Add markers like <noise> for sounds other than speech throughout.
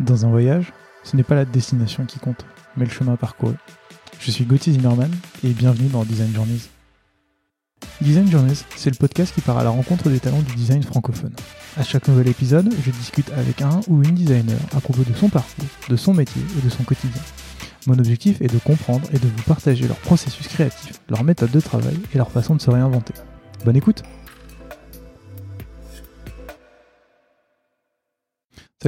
Dans un voyage, ce n'est pas la destination qui compte, mais le chemin parcouru. Je suis Gauthier Zimmerman et bienvenue dans Design Journeys. Design Journeys, c'est le podcast qui part à la rencontre des talents du design francophone. À chaque nouvel épisode, je discute avec un ou une designer à propos de son parcours, de son métier et de son quotidien. Mon objectif est de comprendre et de vous partager leur processus créatif, leur méthode de travail et leur façon de se réinventer. Bonne écoute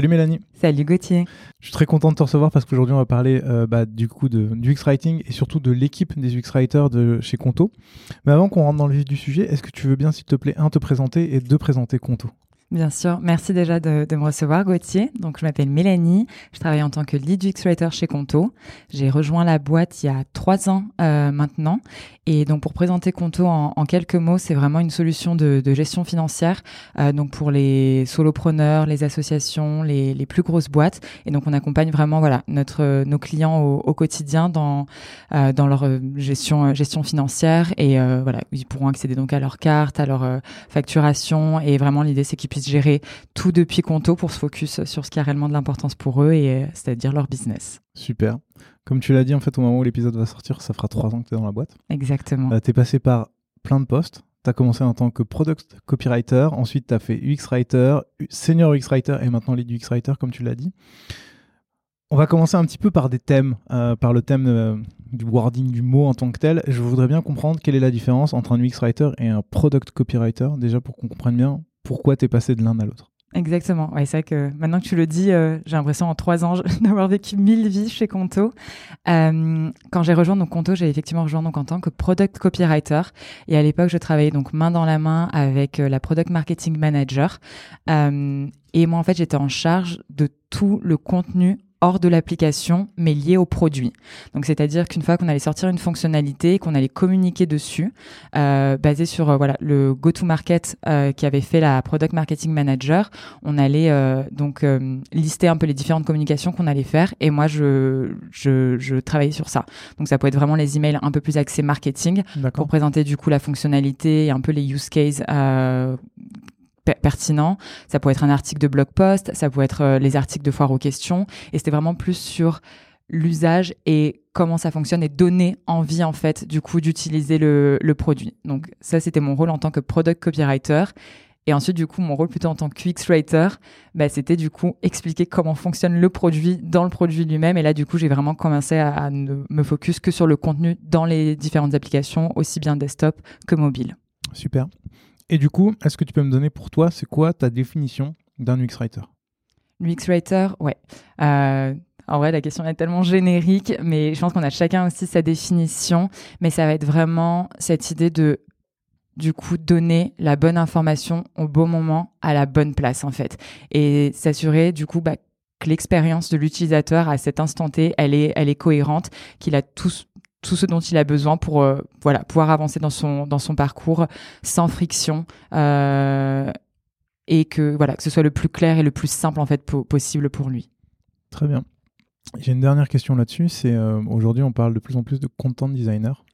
Salut Mélanie. Salut Gauthier. Je suis très content de te recevoir parce qu'aujourd'hui on va parler euh, bah, du coup de, du X-Writing et surtout de l'équipe des UX-Writers de chez Conto. Mais avant qu'on rentre dans le vif du sujet, est-ce que tu veux bien s'il te plaît, un, te présenter et deux, présenter Conto? Bien sûr, merci déjà de, me recevoir Gauthier. Donc je m'appelle Mélanie, je travaille en tant que lead UX writer chez Conto. J'ai rejoint la boîte il y a trois ans euh, maintenant. Et donc pour présenter Conto en, quelques mots, c'est vraiment une solution de, gestion financière. Euh, donc pour les solopreneurs, les associations, les, plus grosses boîtes. Et donc on accompagne vraiment voilà notre nos clients au, quotidien dans euh, dans leur gestion gestion financière et voilà ils pourront accéder donc à leur carte, à leur facturation et vraiment l'idée c'est qu'ils puissent gérer tout depuis Conto pour se focus sur ce qui a réellement de l'importance pour eux, et euh, c'est-à-dire leur business. Super. Comme tu l'as dit, en fait, au moment où l'épisode va sortir, ça fera trois ans que tu es dans la boîte. Exactement. Euh, tu es passé par plein de postes. Tu as commencé en tant que product copywriter, ensuite tu as fait UX writer, senior UX writer et maintenant lead UX writer, comme tu l'as dit. On va commencer un petit peu par des thèmes, euh, par le thème du wording du mot en tant que tel. Je voudrais bien comprendre quelle est la différence entre un UX writer et un product copywriter, déjà pour qu'on comprenne bien pourquoi tu es passé de l'un à l'autre. Exactement. Ouais, c'est vrai que maintenant que tu le dis, euh, j'ai l'impression en trois ans <laughs> d'avoir vécu mille vies chez Conto. Euh, quand j'ai rejoint donc Conto, j'ai effectivement rejoint donc en tant que product copywriter. Et à l'époque, je travaillais donc main dans la main avec euh, la product marketing manager. et moi, en fait, j'étais en charge de tout le contenu hors de l'application, mais lié au produit. Donc, c'est-à-dire qu'une fois qu'on allait sortir une fonctionnalité, qu'on allait communiquer dessus, euh, basé sur euh, voilà le go-to-market euh, qui avait fait la product marketing manager, on allait donc lister un peu les différentes communications qu'on allait faire. Et moi, je, je, je travaillais sur ça. Donc, ça peut être vraiment les emails un peu plus axés marketing pour présenter du coup la fonctionnalité et un peu les use cases pertinent. Ça pourrait être un article de blog post, ça pourrait être euh, les articles de foire aux questions. Et c'était vraiment plus sur l'usage et comment ça fonctionne et donner envie en fait du coup d'utiliser le, produit. Donc ça c'était mon rôle en tant que product copywriter. Et ensuite, du coup, mon rôle plutôt en tant que UX writer, bah, c'était du coup expliquer comment fonctionne le produit dans le produit lui-même. Et là, du coup, j'ai vraiment commencé à, à, ne me focus que sur le contenu dans les différentes applications, aussi bien desktop que mobile. Super. Et du coup, est-ce que tu peux me donner pour toi, c'est quoi ta définition d'un UX writer? UX writer, ouais. Euh, en vrai, la question est tellement générique, mais je pense qu'on a chacun aussi sa définition. Mais ça va être vraiment cette idée de, du coup, donner la bonne information au bon moment, à la bonne place, en fait. Et s'assurer, du coup, bah, que l'expérience de l'utilisateur à cet instant T, elle est, elle est cohérente, qu'il a tous tout ce dont il a besoin pour euh, voilà pouvoir avancer dans son dans son parcours sans friction euh, et que voilà que ce soit le plus clair et le plus simple en fait possible pour lui. Très bien. J'ai une dernière question là-dessus. C'est euh, aujourd'hui on parle de plus en plus de content designer.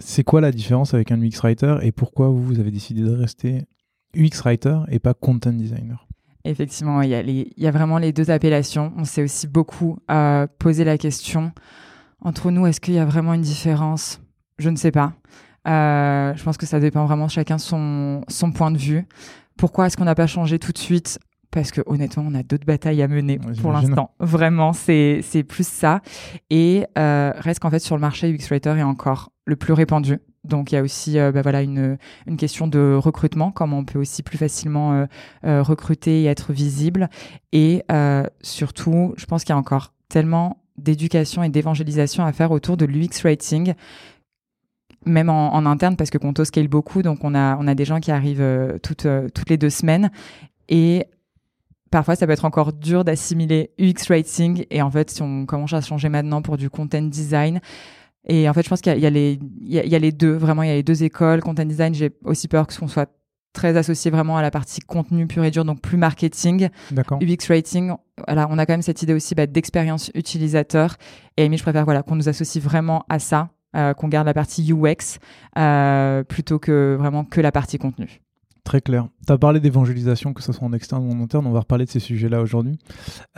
C'est quoi la différence avec un UX writer et pourquoi vous, vous avez décidé de rester UX writer et pas content designer? Effectivement, il y, a il y a vraiment les deux appellations. On s'est aussi beaucoup posé la question entre nous, est-ce qu'il y a vraiment une différence? Je ne sais pas. Euh, je pense que ça dépend vraiment de chacun son, son point de vue. Pourquoi est-ce qu'on n'a pas changé tout de suite? Parce que honnêtement, on a d'autres batailles à mener pour l'instant. Vraiment, c'est c'est plus ça. Et euh, reste qu'en fait sur le marché UX Writer est encore le plus répandu. Donc il y a aussi euh, bah, voilà une une question de recrutement, comment on peut aussi plus facilement euh, recruter et être visible. Et surtout, je pense qu'il y a encore tellement d'éducation et d'évangélisation à faire autour de l'UX Writing même en, interne parce que Conto scale beaucoup donc on a on a des gens qui arrivent euh, toutes euh, toutes les deux semaines. Et parfois ça peut être encore dur d'assimiler UX writing et en fait si on commence à changer maintenant pour du content design. Et en fait je pense qu'il y, il y, a les deux vraiment il y a les deux écoles. Content design j'ai aussi peur que qu'on soit très associé vraiment à la partie contenu pur et dur, donc plus marketing. UX Writing, voilà, on a quand même cette idée aussi bah, d'expérience utilisateur. Et Amy, je préfère voilà, qu'on nous associe vraiment à ça, euh, qu'on garde la partie UX euh, plutôt que vraiment que la partie contenu. Très clair. Tu as parlé d'évangélisation, que ce soit en externe ou en interne. On va reparler de ces sujets-là aujourd'hui.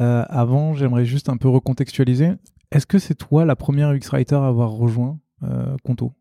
Euh, avant, j'aimerais juste un peu recontextualiser. Est-ce que c'est toi la première UX Writer à avoir rejoint Conto?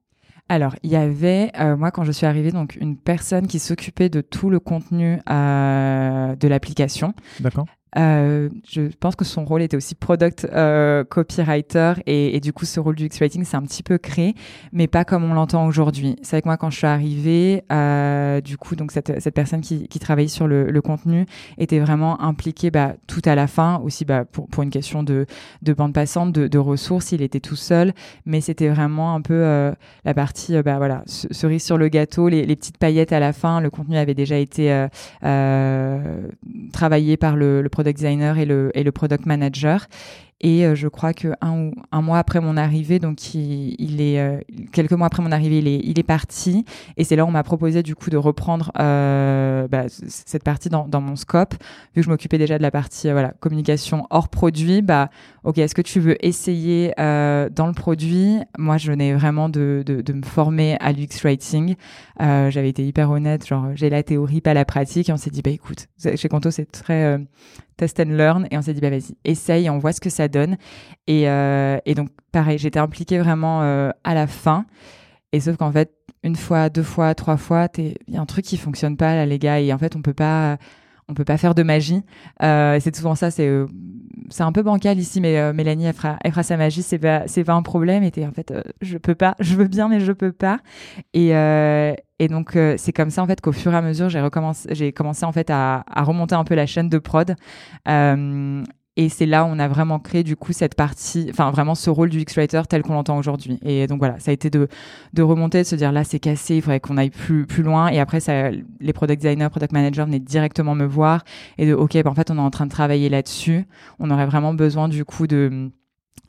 Alors, il y avait, euh, moi, quand je suis arrivée, donc une personne qui s'occupait de tout le contenu euh, de l'application. D'accord. Euh, je pense que son rôle était aussi product euh, copywriter et, du coup ce rôle du X-Rating c'est un petit peu créé mais pas comme on l'entend aujourd'hui. C'est avec moi quand je suis arrivée, euh, du coup donc cette, personne qui, qui travaillait sur le, contenu était vraiment impliquée bah, tout à la fin aussi bah, pour, une question de, de bande passante, de, ressources, il était tout seul mais c'était vraiment un peu la partie bah, voilà cerise sur le gâteau, les, les, petites paillettes à la fin, le contenu avait déjà été travaillé par le, le product designer et le, et le product manager. Et euh, je crois que un, un mois après mon arrivée, donc il, il est euh, quelques mois après mon arrivée, il est, il est parti. Et c'est là où on m'a proposé du coup de reprendre euh, bah, cette partie dans, dans, mon scope, vu que je m'occupais déjà de la partie voilà communication hors produit. Bah ok, est-ce que tu veux essayer dans le produit? Moi, je venais vraiment de, de, de, me former à l'UX writing. J'avais été hyper honnête, genre j'ai la théorie pas la pratique. Et on s'est dit bah écoute, chez Conto c'est très test and learn et on s'est dit bah vas-y essaye on voit ce que ça donne. Et, euh, et donc pareil j'étais impliquée vraiment euh, à la fin. Et sauf qu'en fait une fois deux fois trois fois il y a un truc qui fonctionne pas là les gars. Et en fait on peut pas on peut pas faire de magie. Euh, c'est souvent ça c'est un peu bancal ici mais euh, Mélanie elle fera, elle fera sa magie. C'est pas c'est pas un problème. Et en fait je peux pas je veux bien mais je peux pas. Et et donc c'est comme ça en fait qu'au fur et à mesure j'ai recommencé, j'ai commencé en fait à, remonter un peu la chaîne de prod. Et c'est là où on a vraiment créé du coup cette partie, enfin vraiment ce rôle du X-Writer tel qu'on l'entend aujourd'hui. Et donc voilà, ça a été de, de remonter, de se dire là c'est cassé, il faudrait qu'on aille plus, plus loin. Et après, ça, les product designers, product managers venaient directement me voir et de ok, ben, en fait on est en train de travailler là-dessus. On aurait vraiment besoin du coup de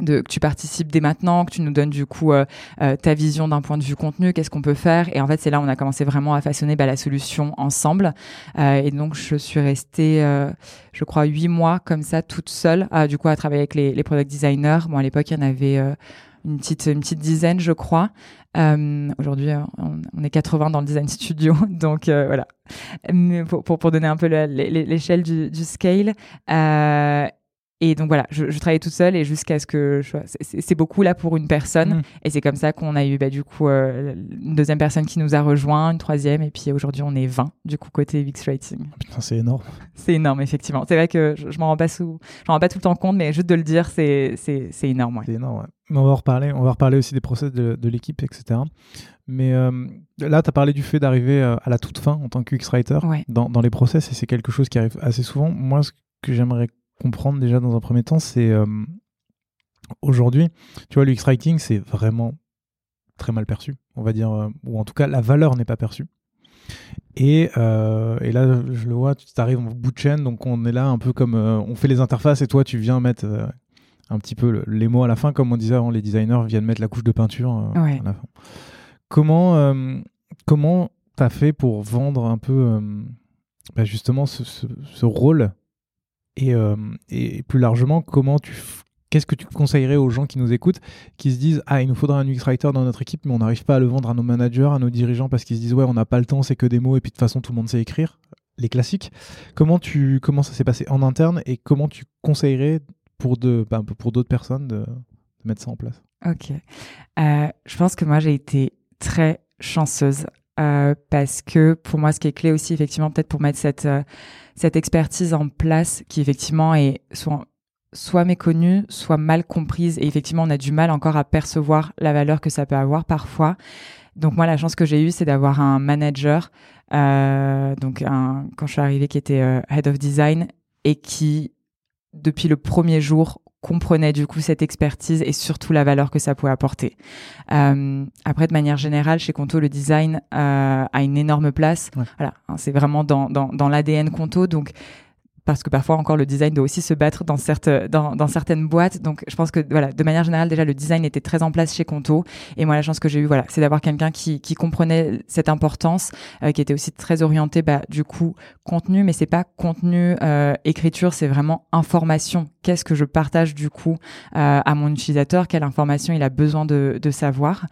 de, que tu participes dès maintenant, que tu nous donnes du coup euh, euh, ta vision d'un point de vue contenu, qu'est-ce qu'on peut faire. Et en fait, c'est là où on a commencé vraiment à façonner bah, la solution ensemble. Euh, et donc, je suis restée, euh, je crois, huit mois comme ça, toute seule, du coup, à travailler avec les, les product designers. Bon, à l'époque, il y en avait euh, une petite, une petite dizaine, je crois. Aujourd'hui, on, on, est 80 dans le design studio, <laughs> donc voilà. Mais pour, pour, pour, donner un peu l'échelle du, du scale. Et donc voilà, je, je travaillais toute seule et jusqu'à ce que c'est beaucoup là pour une personne. Mm. Et c'est comme ça qu'on a eu bah, du coup euh, une deuxième personne qui nous a rejoint, une troisième, et puis aujourd'hui on est 20 du coup côté VX Rating. Ah, putain, c'est énorme. C'est énorme effectivement. C'est vrai que je, je m'en rends pas sous, je rends pas tout le temps compte, mais juste de le dire, c'est c'est énorme. Ouais. C'est énorme. Ouais. Mais on va reparler. On va reparler aussi des process de, de l'équipe, etc. Mais euh, là, tu as parlé du fait d'arriver euh, à la toute fin en tant que UX writer ouais. dans, dans les process, et c'est quelque chose qui arrive assez souvent. Moi, ce que j'aimerais comprendre déjà dans un premier temps, c'est euh, aujourd'hui, tu vois, l'UX Writing, c'est vraiment très mal perçu, on va dire, euh, ou en tout cas, la valeur n'est pas perçue. Et, euh, et, là, je le vois, tu arrives en bout de chaîne, donc on est là un peu comme on fait les interfaces et toi, tu viens mettre un petit peu le, les mots à la fin, comme on disait avant, les designers viennent mettre la couche de peinture ouais. à la fin. Comment comment t'as fait pour vendre un peu bah justement ce, ce, ce rôle et, euh, et, plus largement, comment tu qu'est-ce que tu conseillerais aux gens qui nous écoutent, qui se disent ah il nous faudra un UX writer dans notre équipe, mais on n'arrive pas à le vendre à nos managers, à nos dirigeants parce qu'ils se disent ouais on n'a pas le temps, c'est que des mots et puis de toute façon tout le monde sait écrire. Les classiques. Comment tu comment ça s'est passé en interne et comment tu conseillerais pour de bah, pour d'autres personnes de, de, mettre ça en place? Ok, euh, je pense que moi j'ai été très chanceuse euh, parce que pour moi, ce qui est clé aussi, effectivement, peut-être pour mettre cette, euh, cette expertise en place, qui effectivement est soit, soit méconnue, soit mal comprise, et effectivement, on a du mal encore à percevoir la valeur que ça peut avoir parfois. Donc moi, la chance que j'ai eue, c'est d'avoir un manager, euh, donc un, quand je suis arrivée, qui était euh, head of design et qui, depuis le premier jour, comprenait du coup cette expertise et surtout la valeur que ça pouvait apporter. Euh, après, de manière générale, chez Conto, le design euh, a une énorme place. Ouais. Voilà, hein, c'est vraiment dans, dans, dans l'ADN Conto. Donc, parce que parfois encore le design doit aussi se battre dans, certes, dans, dans, certaines boîtes. Donc je pense que voilà, de manière générale déjà le design était très en place chez Conto et moi la chance que j'ai eue voilà, c'est d'avoir quelqu'un qui, qui comprenait cette importance, euh, qui était aussi très orienté bah, du coup contenu, mais c'est pas contenu euh, écriture, c'est vraiment information qu'est-ce que je partage du coup à mon utilisateur, quelle information il a besoin de, de savoir?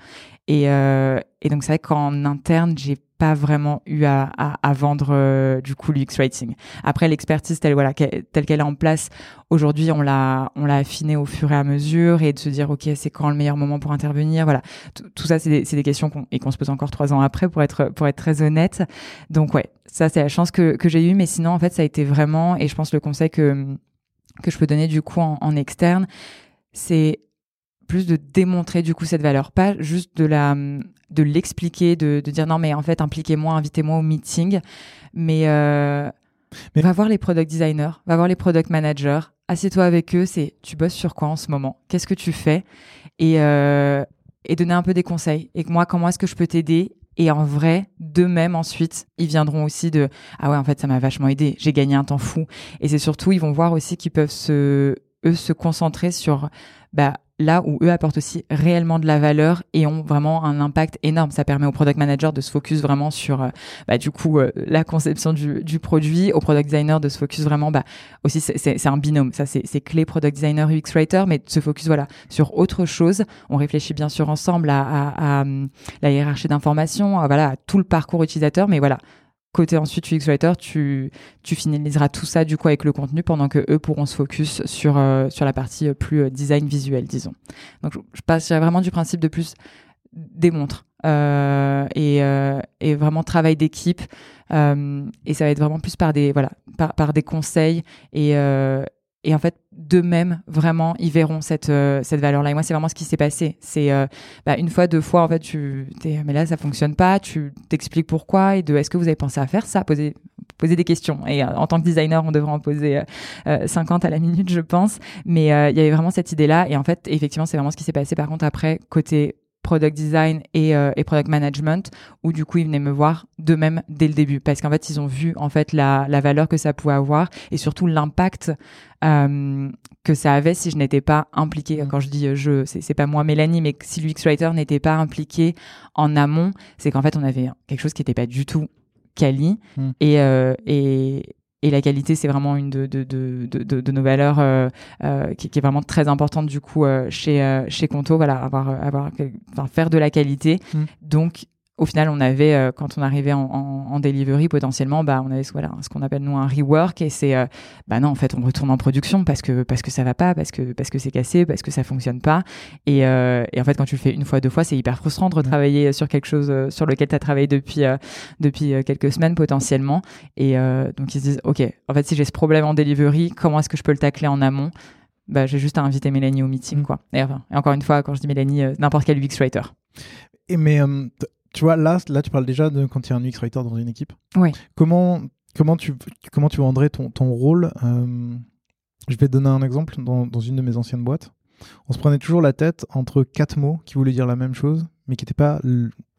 Et, et donc c'est vrai qu'en interne, j'ai pas vraiment eu à, à, vendre euh, du coup l'UX Writing. Après l'expertise telle voilà telle qu'elle est en place aujourd'hui, on l'a on l'a affinée au fur et à mesure et de se dire ok c'est quand le meilleur moment pour intervenir? Voilà tout ça c'est des, des questions qu'on et qu'on se pose encore trois ans après pour être pour être très honnête. Donc ouais ça c'est la chance que que j'ai eue, mais sinon en fait ça a été vraiment et je pense le conseil que que je peux donner du coup en externe, c'est plus de démontrer du coup cette valeur, pas juste de la de l'expliquer, de, de, dire non mais en fait impliquez-moi, invitez-moi au meeting, mais, euh, mais, va voir les product designers, va voir les product managers, assieds-toi avec eux, c'est tu bosses sur quoi en ce moment, qu'est-ce que tu fais? Et euh, et donner un peu des conseils. Et moi comment est-ce que je peux t'aider? Et en vrai, d'eux-mêmes ensuite, ils viendront aussi de ah ouais en fait ça m'a vachement aidé, j'ai gagné un temps fou et c'est surtout ils vont voir aussi qu'ils peuvent se eux se concentrer sur bah là où eux apportent aussi réellement de la valeur et ont vraiment un impact énorme. Ça permet au product manager de se focus vraiment sur, euh, bah, du coup, euh, la conception du, du, produit, au product designer de se focus vraiment, bah, aussi c'est un binôme. Ça c'est clé product designer UX writer, mais de se focus voilà sur autre chose. On réfléchit bien sûr ensemble à, à la hiérarchie d'information, voilà, à tout le parcours utilisateur, mais voilà côté ensuite UX Writer, tu, finaliseras tout ça du coup avec le contenu pendant que eux pourront se focus sur, euh, la partie euh, plus euh, design visuel, disons. Donc je, passerai vraiment du principe de plus démontre euh, et, vraiment travail d'équipe et ça va être vraiment plus par des voilà par des conseils et, et en fait d'eux-mêmes vraiment ils verront cette euh, cette valeur là et moi c'est vraiment ce qui s'est passé. C'est euh, bah, une fois deux fois en fait tu t'es mais là ça fonctionne pas tu t'expliques pourquoi et de est-ce que vous avez pensé à faire ça? Poser poser des questions. Et euh, en tant que designer on devrait en poser 50 à la minute je pense. Mais il y avait vraiment cette idée là et en fait effectivement c'est vraiment ce qui s'est passé. Par contre après côté product design et, euh, et, product management où du coup ils venaient me voir d'eux-mêmes dès le début. Parce qu'en fait ils ont vu en fait la, la valeur que ça pouvait avoir et surtout l'impact euh, que ça avait si je n'étais pas impliquée. Mmh. quand je dis euh, je c'est pas moi Mélanie mais si l'UX writer n'était pas impliqué en amont c'est qu'en fait on avait quelque chose qui n'était pas du tout quali. Et, euh, et et la qualité c'est vraiment une de, de, de, de, de nos valeurs euh, euh, qui, qui, est vraiment très importante du coup euh, chez chez Conto voilà avoir avoir enfin, faire de la qualité mmh. donc au final, on avait, euh, quand on arrivait en, en, en, delivery, potentiellement, bah, on avait voilà, ce qu'on appelle nous un rework, et c'est, euh, bah non, en fait, on retourne en production parce que parce que ça va pas, parce que parce que c'est cassé, parce que ça fonctionne pas, et, euh, et en fait, quand tu le fais une fois, deux fois, c'est hyper frustrant de retravailler sur quelque chose sur lequel tu as travaillé depuis depuis quelques semaines potentiellement, et donc ils se disent, ok, en fait, si j'ai ce problème en delivery, comment est-ce que je peux le tacler en amont? Bah, j'ai juste à inviter Mélanie au meeting, mm. quoi. Et, et, encore une fois, quand je dis Mélanie, n'importe quel UX writer. Et mais tu vois, là, là, tu parles déjà de quand il y a un UX writer dans une équipe. Oui. Comment, comment, tu, comment tu vendrais ton, ton rôle euh, Je vais te donner un exemple dans, dans, une de mes anciennes boîtes. On se prenait toujours la tête entre quatre mots qui voulaient dire la même chose, mais qui n'étaient pas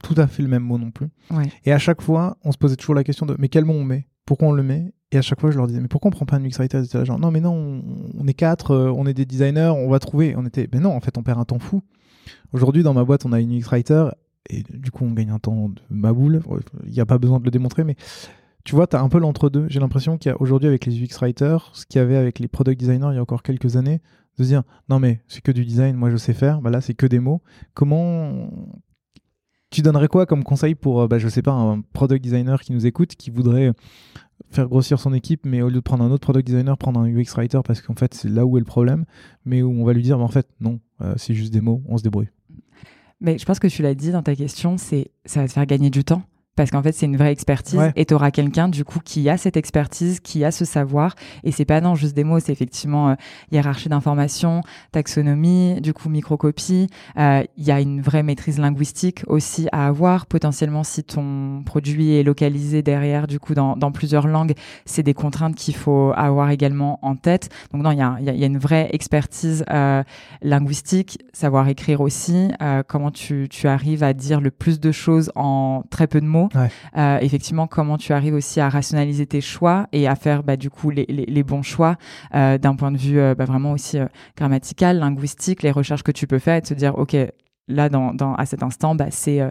tout à fait le même mot non plus. Ouais. Et à chaque fois, on se posait toujours la question de mais quel mot on met? Pourquoi on le met? Et à chaque fois, je leur disais, mais pourquoi on prend pas un UX writer Ils étaient genre, non, mais non, on est quatre, euh, on est des designers, on va trouver. On était, mais non, en fait, on perd un temps fou. Aujourd'hui, dans ma boîte, on a une UX writer, et du coup on gagne un temps de ma boule. Il n'y a pas besoin de le démontrer, mais tu vois, tu as un peu l'entre-deux. J'ai l'impression qu'il avec les UX writers, ce qu'il y avait avec les product designers il y a encore quelques années, de se dire non mais c'est que du design, moi je sais faire, bah là c'est que des mots. Comment tu donnerais quoi comme conseil pour, euh, bah, je sais pas, un product designer qui nous écoute, qui voudrait faire grossir son équipe, mais au lieu de prendre un autre product designer, prendre un UX writer parce qu'en fait c'est là où est le problème, mais où on va lui dire, bah, en fait non, euh, c'est juste des mots, on se débrouille. Mais je pense que tu l'as dit dans ta question, c'est ça va te faire gagner du temps parce qu'en fait c'est une vraie expertise et tu auras quelqu'un du coup qui a cette expertise, qui a ce savoir. Et c'est pas non juste des mots, c'est effectivement euh, hiérarchie d'information, taxonomie, du coup microcopie, euh, il y a une vraie maîtrise linguistique aussi à avoir. Potentiellement si ton produit est localisé derrière du coup dans, dans plusieurs langues, c'est des contraintes qu'il faut avoir également en tête. Donc non, il y a, y a, une vraie expertise euh, linguistique, savoir écrire aussi, comment tu, tu arrives à dire le plus de choses en très peu de mots? Euh, effectivement, comment tu arrives aussi à rationaliser tes choix et à faire bah, du coup les, les, les bons choix euh, d'un point de vue euh, bah, vraiment aussi grammatical, linguistique, les recherches que tu peux faire et de se dire ok là dans, dans, à cet instant bah, c'est euh,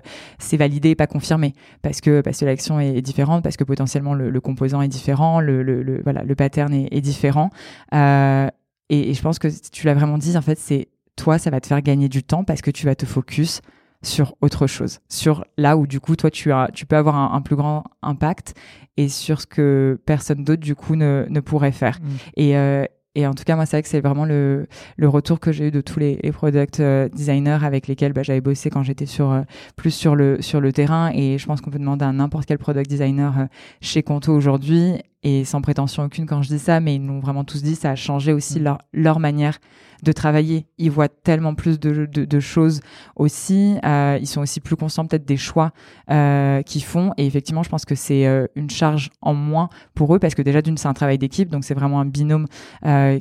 validé et pas confirmé. Parce que parce que l'action est, différente parce que potentiellement le, le composant est différent le, le, le voilà le pattern est, est différent. Euh, Et, et je pense que tu l'as vraiment dit, en fait, c'est toi, ça va te faire gagner du temps parce que tu vas te focus sur autre chose, sur là où du coup toi tu as, tu peux avoir un, plus grand impact et sur ce que personne d'autre du coup ne, ne pourrait faire. Mm. Et, euh, et en tout cas, moi, c'est vrai que c'est vraiment le, le retour que j'ai eu de tous les, les product euh, designers avec lesquels bah, j'avais bossé quand j'étais sur euh, plus sur le sur le terrain. Et je pense qu'on peut demander à n'importe quel product designer chez Conto aujourd'hui et sans prétention aucune quand je dis ça, mais ils nous vraiment tous dit, ça a changé aussi mm. leur, leur manière de travailler. Ils voient tellement plus de, de, de choses aussi. Euh, ils sont aussi plus conscients peut-être des choix euh, qu'ils font. Et effectivement, je pense que c'est euh, une charge en moins pour eux parce que déjà d'une, c'est un travail d'équipe, donc c'est vraiment un binôme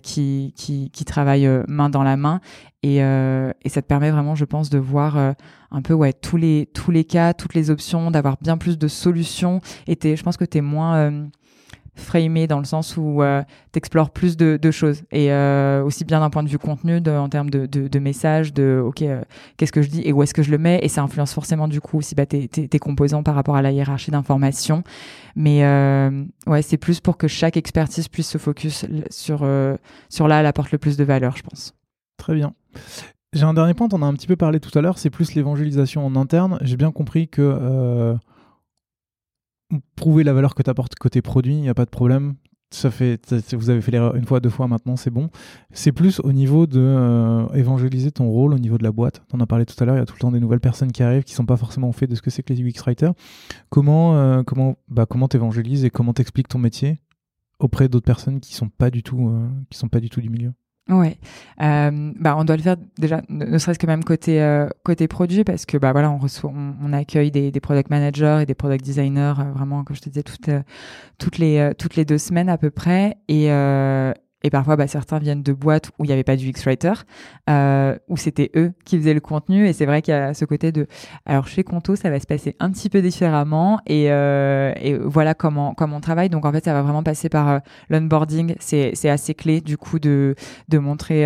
qui, qui, qui travaille main dans la main. Et, et ça te permet vraiment, je pense, de voir un peu ouais tous les tous les cas, toutes les options, d'avoir bien plus de solutions. Et je pense que tu es moins framé dans le sens où euh, tu explores plus de, choses. Et euh, aussi bien d'un point de vue contenu en termes de, de, de messages de ok euh, qu'est-ce que je dis et où est-ce que je le mets. Et ça influence forcément du coup aussi bah, tes, tes, composants par rapport à la hiérarchie d'information mais euh, ouais c'est plus pour que chaque expertise puisse se focus sur sur là elle apporte le plus de valeur je pense. Très bien. J'ai un dernier point on a un petit peu parlé tout à l'heure c'est plus l'évangélisation en interne. J'ai bien compris que prouver la valeur que tu apportes côté produit, il n'y a pas de problème. Ça fait, vous avez fait l'erreur une fois, deux fois, maintenant c'est bon. C'est plus au niveau de euh, évangéliser ton rôle au niveau de la boîte. On en a parlé tout à l'heure, il y a tout le temps des nouvelles personnes qui arrivent qui sont pas forcément au fait de ce que c'est que les UX writers. Comment, euh, comment, bah, comment t'évangélises et comment t'expliques ton métier auprès d'autres personnes qui sont pas du tout, euh, qui sont pas du tout du milieu? Ouais, euh, bah on doit le faire déjà, ne, serait-ce que même côté euh, côté produit, parce que bah voilà, on reçoit, on, accueille des, des product managers et des product designers, euh, vraiment comme je te disais toutes euh, toutes les toutes les deux semaines à peu près, et et parfois, bah, certains viennent de boîtes où il n'y avait pas du X-Writer, euh, où c'était eux qui faisaient le contenu. Et c'est vrai qu'il y a ce côté de... Alors, chez Conto, ça va se passer un petit peu différemment. Et, euh, voilà comment, comment on travaille. Donc, en fait, ça va vraiment passer par euh, l'onboarding. C'est, assez clé, du coup, de, de montrer...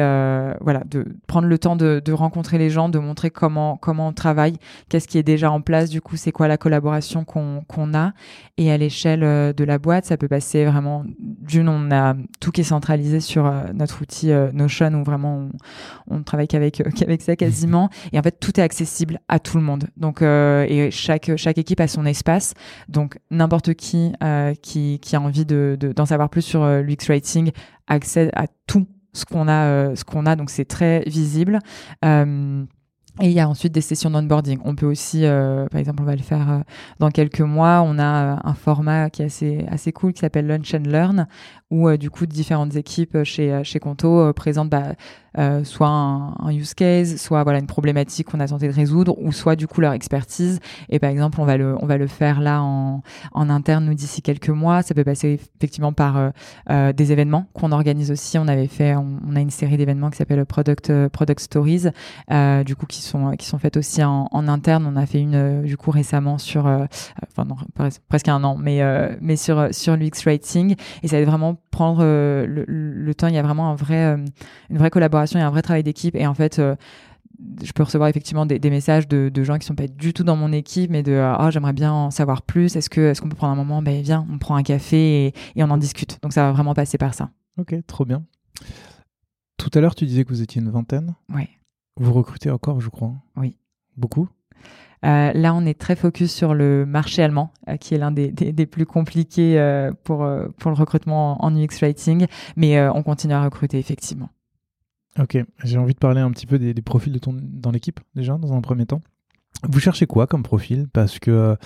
Voilà, de prendre le temps de, rencontrer les gens, de montrer comment, comment on travaille, qu'est-ce qui est déjà en place, du coup, c'est quoi la collaboration qu'on, qu'on a. Et à l'échelle de la boîte, ça peut passer vraiment... D'une, on a tout qui est centralisé sur euh, notre outil euh, Notion où vraiment on, travaille qu'avec euh, qu'avec ça quasiment. <laughs> Et en fait, tout est accessible à tout le monde. Donc, et chaque chaque équipe a son espace. Donc, n'importe qui qui qui a envie de d'en savoir plus sur l'UX Writing accède à tout ce qu'on a ce qu'on a. Donc, c'est très visible. Et il y a ensuite des sessions d'onboarding. On peut aussi, euh, par exemple, on va le faire euh, dans quelques mois. On a euh, un format qui est assez assez cool qui s'appelle Lunch and Learn, où du coup différentes équipes chez chez Conto présentent bah, euh, soit un, use case, soit voilà une problématique qu'on a tenté de résoudre, ou soit du coup leur expertise. Et par exemple, on va le, on va le faire là en, en interne nous d'ici quelques mois. Ça peut passer effectivement par euh, euh des événements qu'on organise aussi. On avait fait, on, a une série d'événements qui s'appelle Product euh, Product Stories, euh, du coup qui sont qui sont faites aussi en, interne. On a fait une du coup récemment sur, enfin non, presque un an, mais mais sur sur l'UX Writing. Et ça va vraiment prendre le, le, temps. Il y a vraiment un vrai, une vraie collaboration il y a un vrai travail d'équipe. Et en fait, euh, je peux recevoir effectivement des, messages de, gens qui sont pas du tout dans mon équipe, mais de ah j'aimerais bien en savoir plus. Est-ce que est-ce qu'on peut prendre un moment? Ben viens, on prend un café et, on en discute. Donc ça va vraiment passer par ça. Ok, trop bien. Tout à l'heure, tu disais que vous étiez une vingtaine. Oui. Vous recrutez encore, je crois. Oui. Beaucoup. Euh, là, on est très focus sur le marché allemand, euh, qui est l'un des, plus compliqués pour, pour le recrutement en UX Writing, mais on continue à recruter effectivement. Ok, j'ai envie de parler un petit peu des, profils de ton, dans l'équipe déjà, dans un premier temps. Vous cherchez quoi comme profil? Parce que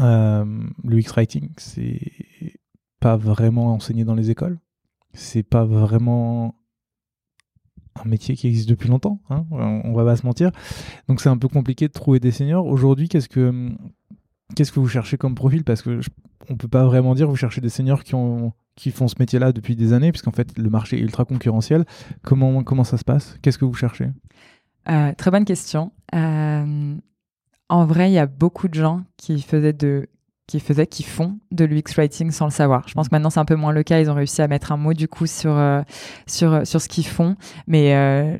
euh, le X-Writing, c'est pas vraiment enseigné dans les écoles? C'est pas vraiment un métier qui existe depuis longtemps, hein on va pas se mentir. Donc c'est un peu compliqué de trouver des seniors. Aujourd'hui, qu'est-ce que qu'est-ce que vous cherchez comme profil? Parce que on peut pas vraiment dire vous cherchez des seniors qui ont qui font ce métier-là depuis des années, puisqu'en fait le marché est ultra concurrentiel. Comment, comment ça se passe? Qu'est-ce que vous cherchez? Euh, Très bonne question. Euh, en vrai, il y a beaucoup de gens qui faisaient de qui faisaient, qui font de l'UX writing sans le savoir. Je pense que maintenant c'est un peu moins le cas. Ils ont réussi à mettre un mot du coup sur euh, sur sur ce qu'ils font. Mais euh,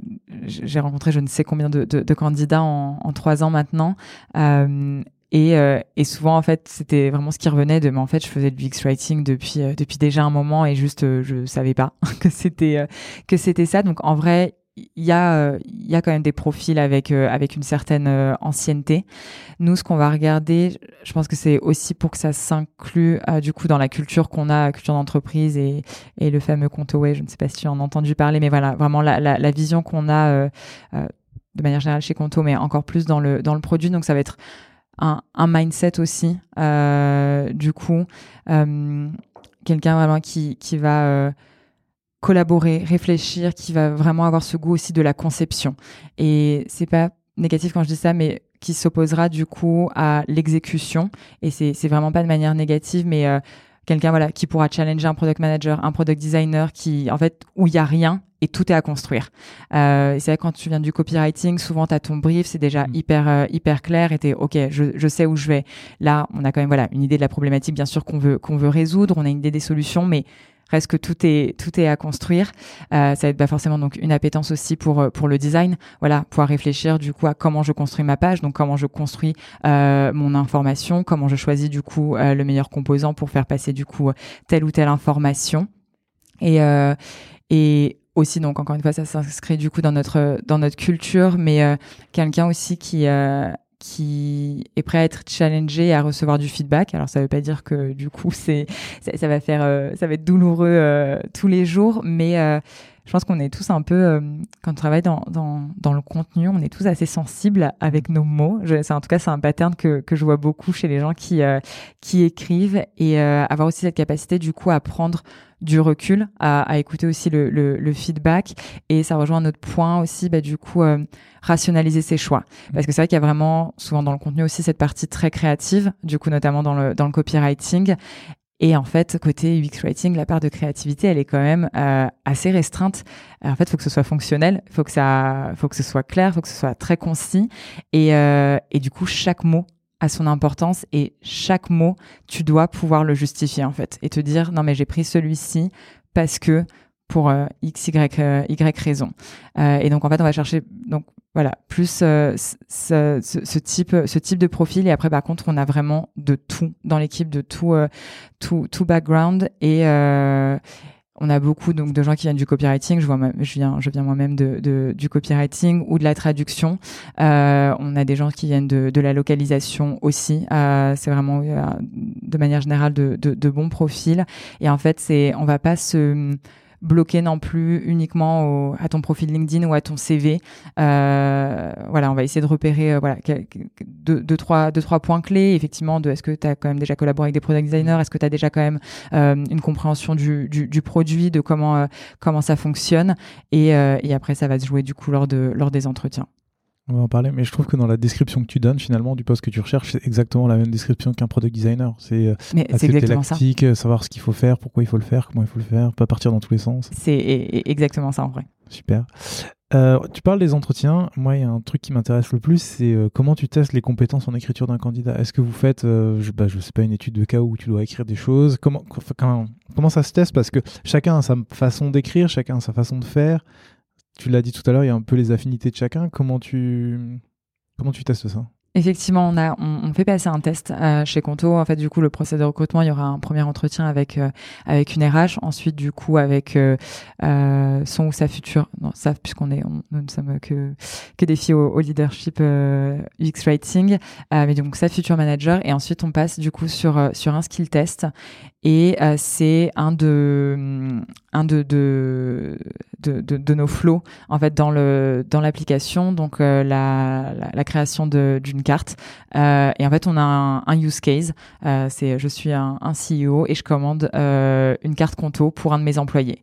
j'ai rencontré je ne sais combien de, de, de candidats en, en, trois ans maintenant. Euh, Et, euh, et souvent, en fait, c'était vraiment ce qui revenait de, mais en fait, je faisais du UX writing depuis euh, depuis déjà un moment et juste, euh, je savais pas <laughs> que c'était que c'était ça. Donc, en vrai, il y a y a quand même des profils avec avec une certaine ancienneté. Nous, ce qu'on va regarder, je pense que c'est aussi pour que ça s'inclue du coup dans la culture qu'on a, culture d'entreprise et et le fameux compte away. Je ne sais pas si tu en as entendu parler, mais voilà, vraiment la la, vision qu'on a de manière générale chez Conto, mais encore plus dans le dans le produit. Donc, ça va être un, mindset aussi. Euh, du coup, euh, quelqu'un vraiment qui, qui va euh, collaborer, réfléchir, qui va vraiment avoir ce goût aussi de la conception. Et c'est pas négatif quand je dis ça, mais qui s'opposera du coup à l'exécution. Et c'est, vraiment pas de manière négative, mais euh, quelqu'un voilà qui pourra challenger un product manager, un product designer qui en fait où il y a rien et tout est à construire. Euh, c'est vrai quand tu viens du copywriting, souvent tu as ton brief, c'est déjà mm. hyper euh, hyper clair et tu OK, je, je sais où je vais. Là, on a quand même voilà, une idée de la problématique bien sûr qu'on veut qu'on veut résoudre, on a une idée des solutions mais reste que tout est tout est à construire. Euh, ça va être pas forcément donc une appétence aussi pour euh, pour le design. Voilà, pouvoir réfléchir du coup à comment je construis ma page, donc comment je construis euh, mon information, comment je choisis du coup euh, le meilleur composant pour faire passer du coup telle ou telle information. Et euh, et aussi donc encore une fois ça s'inscrit du coup dans notre dans notre culture mais quelqu'un aussi qui qui est prêt à être challengé et à recevoir du feedback. Alors ça veut pas dire que du coup <laughs> c'est ça, va faire euh, ça va être douloureux euh, tous les jours, mais euh, je pense qu'on est tous un peu quand on travaille dans, dans, dans le contenu, on est tous assez sensibles avec nos mots. c'est en tout cas c'est un pattern que que je vois beaucoup chez les gens qui qui écrivent et avoir aussi cette capacité du coup à prendre du recul, à, à écouter aussi le, le, le, feedback. Et ça rejoint notre point aussi, bah, du coup, euh, rationaliser ses choix. Parce que c'est vrai qu'il y a vraiment, souvent dans le contenu aussi, cette partie très créative, du coup, notamment dans le, dans le copywriting. Et en fait, côté UX writing, la part de créativité, elle est quand même euh, assez restreinte. en fait, il faut que ce soit fonctionnel, faut que ça, faut que ce soit clair, faut que ce soit très concis. Et, euh, et du coup, chaque mot à son importance et chaque mot, tu dois pouvoir le justifier en fait et te dire non mais j'ai pris celui-ci parce que pour euh, x y euh, y raison. Euh, et donc en fait on va chercher donc voilà plus ce, type ce type de profil et après par contre on a vraiment de tout dans l'équipe de tout tout tout background et on a beaucoup donc de gens qui viennent du copywriting. Je vois, je viens, je viens moi-même de, du copywriting ou de la traduction. On a des gens qui viennent de, de la localisation aussi. C'est vraiment de manière générale de, de, de bons profils. Et en fait, c'est, on va pas se bloquer non plus uniquement au, à ton profil LinkedIn ou à ton CV. Euh, voilà, on va essayer de repérer euh, voilà deux, trois, deux, trois points clés. Effectivement, de est-ce que tu as quand même déjà collaboré avec des product designers? Est-ce que tu as déjà quand même euh, une compréhension du, du, du, produit, de comment, euh, comment ça fonctionne? Et, et après, ça va se jouer du coup lors, de, lors des entretiens. On va en parler, mais je trouve que dans la description que tu donnes, finalement, du poste que tu recherches, c'est exactement la même description qu'un product designer. C'est euh, assez galactique, euh, savoir ce qu'il faut faire, pourquoi il faut le faire, comment il faut le faire, pas partir dans tous les sens. C'est exactement ça en vrai. Super. Euh, tu parles des entretiens. Moi, il y a un truc qui m'intéresse le plus, c'est euh, comment tu testes les compétences en écriture d'un candidat. Est-ce que vous faites, je, bah, je sais pas, une étude de cas où tu dois écrire des choses? Comment, comment, comment ça se teste? Parce que chacun a sa façon d'écrire, chacun a sa façon de faire tu l'as dit tout à l'heure, il y a un peu les affinités de chacun. Comment tu, comment tu testes ça? Effectivement, on a on, fait passer un test euh, chez Conto. En fait, du coup, le procès de recrutement, il y aura un premier entretien avec euh, avec une RH, ensuite du coup avec euh, son ou sa future, non, ça puisqu'on est, nous ne sommes que que des filles au, leadership UX rating, mais donc sa future manager, et ensuite on passe du coup sur sur un skill test, et c'est un de nos flows en fait dans l'application, donc la, la, création d'une carte. Euh, et en fait, on a un, use case. Euh, je suis un, CEO et je commande euh, une carte Conto pour un de mes employés.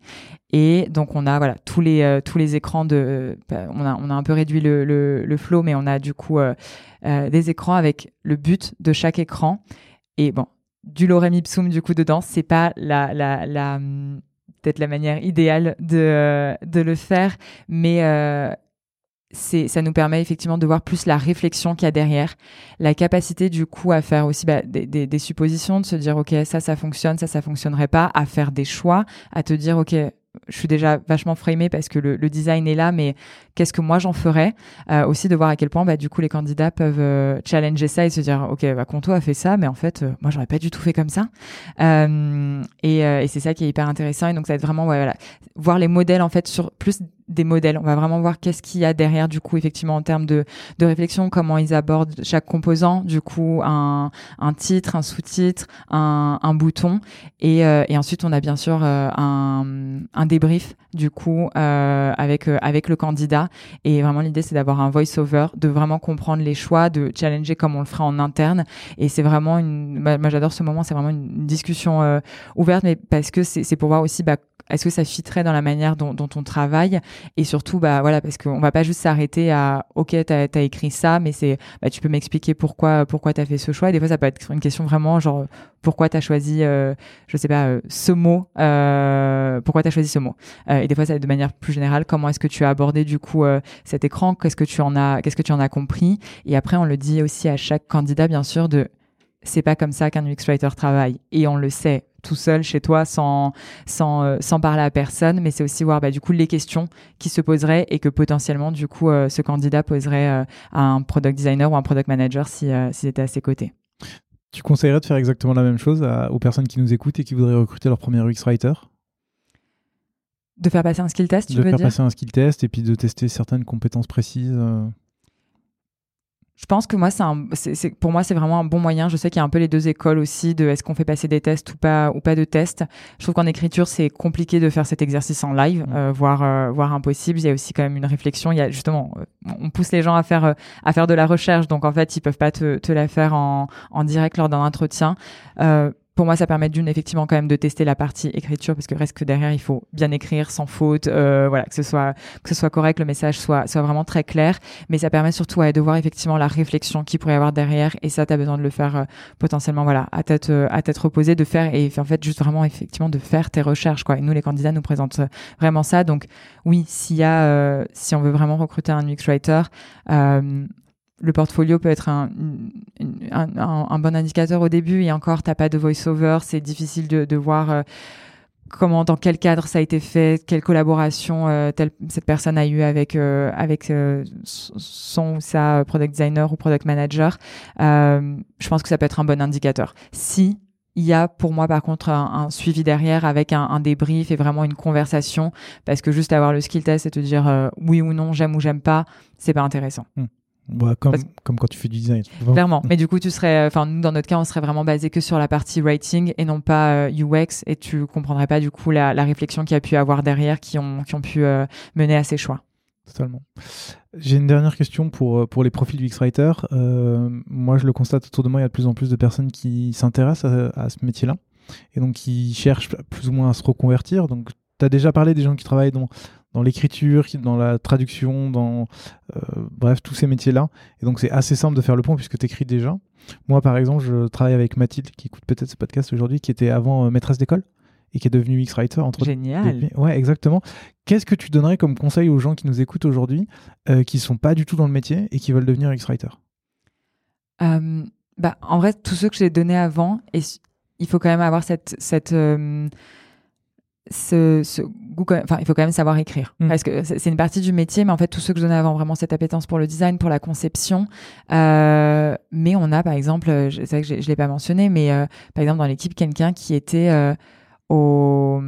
Et donc on a tous les écrans de on a on a un peu réduit le flow mais on a du coup des écrans avec le but de chaque écran et bon du lorem ipsum du coup dedans. C'est pas la la la peut-être la manière idéale de de le faire mais c'est ça nous permet effectivement de voir plus la réflexion qu'il y a derrière, la capacité du coup à faire aussi bah, des, des, des, suppositions, de se dire ok ça ça fonctionne, ça ça fonctionnerait pas, à faire des choix, à te dire ok je suis déjà vachement framée parce que le, design est là, mais qu'est-ce que moi j'en ferais? Euh, Aussi de voir à quel point, bah, du coup, les candidats peuvent euh, challenger ça et se dire, ok, bah, Conto a fait ça, mais en fait, moi, j'aurais pas du tout fait comme ça. et, et c'est ça qui est hyper intéressant. Et donc, ça va être vraiment, ouais, voilà, voir les modèles en fait sur plus des modèles. On va vraiment voir qu'est-ce qu'il y a derrière, du coup, effectivement, en termes de, de réflexion, comment ils abordent chaque composant, du coup, un, un titre, un sous-titre, un, un bouton. Et, euh, et ensuite, on a bien sûr euh, un, un débrief, du coup, euh, avec, euh, avec le candidat. Et vraiment, l'idée, c'est d'avoir un voice-over, de vraiment comprendre les choix, de challenger comme on le ferait en interne. Et c'est vraiment une, moi, j'adore ce moment, c'est vraiment une discussion ouverte, mais parce que c'est pour voir aussi, bah, est-ce que ça fitterait dans la manière dont, dont, on travaille et surtout bah voilà parce qu'on va pas juste s'arrêter à ok t'as as écrit ça mais c'est bah, tu peux m'expliquer pourquoi pourquoi t'as fait ce choix. Et des fois ça peut être une question vraiment genre pourquoi t'as choisi euh, je sais pas euh, ce mot euh, pourquoi t'as choisi ce mot. Euh, et des fois ça de manière plus générale comment est-ce que tu as abordé du coup cet écran? Qu'est-ce que tu en as qu'est-ce que tu en as compris? Et après on le dit aussi à chaque candidat bien sûr de c'est pas comme ça qu'un UX writer travaille. Et on le sait tout seul chez toi sans sans euh, sans parler à personne. Mais c'est aussi voir bah, du coup les questions qui se poseraient et que potentiellement du coup euh, ce candidat poserait euh, à un product designer ou un product manager si s'il était à ses côtés. Tu conseillerais de faire exactement la même chose aux personnes qui nous écoutent et qui voudraient recruter leur premier UX writer De faire passer un skill test, tu de veux faire dire? passer un skill test et puis de tester certaines compétences précises je pense que moi, c'est un, c'est, pour moi, c'est vraiment un bon moyen. Je sais qu'il y a un peu les deux écoles aussi de est-ce qu'on fait passer des tests ou pas ou pas de tests. Je trouve qu'en écriture, c'est compliqué de faire cet exercice en live, mmh. euh, voire euh, voire impossible. Il y a aussi quand même une réflexion. Il y a justement, euh, on pousse les gens à faire à faire de la recherche, donc en fait, ils peuvent pas te, te la faire en, en direct lors d'un entretien pour moi, ça permet d'une effectivement quand même de tester la partie écriture parce que reste que derrière, il faut bien écrire sans faute, euh, voilà, que ce soit que ce soit correct, le message soit soit vraiment très clair. Mais ça permet surtout de voir effectivement la réflexion qu'il pourrait y avoir derrière et ça, tu as besoin de le faire euh, potentiellement voilà à tête euh, à tête reposée, de faire et en fait juste vraiment effectivement de faire tes recherches quoi. Et nous, les candidats nous présentent vraiment ça. Donc oui, s'il y a si on veut vraiment recruter un UX writer, le portfolio peut être un, un, bon indicateur au début et encore, t'as pas de voice-over, c'est difficile de, voir euh, comment, dans quel cadre ça a été fait, quelle collaboration euh, telle, cette personne a eu avec euh, avec son ou sa product designer ou product manager. je pense que ça peut être un bon indicateur. Si il y a pour moi par contre un, suivi derrière avec un, débrief et vraiment une conversation parce que juste avoir le skill test et te dire oui ou non j'aime ou j'aime pas c'est pas intéressant. Comme, comme quand tu fais du design. Clairement. <laughs> Mais du coup, tu serais, enfin, nous, dans notre cas, on serait vraiment basé que sur la partie writing et non pas UX euh, et tu comprendrais pas, du coup, la, la réflexion qu'il y a pu avoir derrière qui ont, qui ont pu euh, mener à ces choix. Totalement. J'ai une dernière question pour, euh, pour les profils UX Writer. moi, je le constate autour de moi, il y a de plus en plus de personnes qui s'intéressent à, à, ce métier-là et donc qui cherchent plus ou moins à se reconvertir. Donc, tu as déjà parlé des gens qui travaillent dans, dans l'écriture, dans la traduction, dans euh, bref, tous ces métiers-là. Et donc c'est assez simple de faire le pont puisque tu écris déjà. Moi, par exemple, je travaille avec Mathilde, qui écoute peut-être ce podcast aujourd'hui, qui était avant euh, maîtresse d'école et qui est devenue X-Writer. Entre Génial. Ouais, exactement. Qu'est-ce que tu donnerais comme conseil aux gens qui nous écoutent aujourd'hui, euh, qui sont pas du tout dans le métier et qui veulent devenir X-Writer? Bah, En vrai, tous ceux que j'ai donnés avant, et il faut quand même avoir cette... cette ce, ce goût, enfin, il faut quand même savoir écrire mm. parce que c'est une partie du métier, mais en fait, tous ceux que je donnais avant, vraiment cette appétence pour le design, pour la conception. Euh, mais on a, par exemple, je sais que je, je l'ai pas mentionné, mais euh, par exemple dans l'équipe quelqu'un qui était euh, au,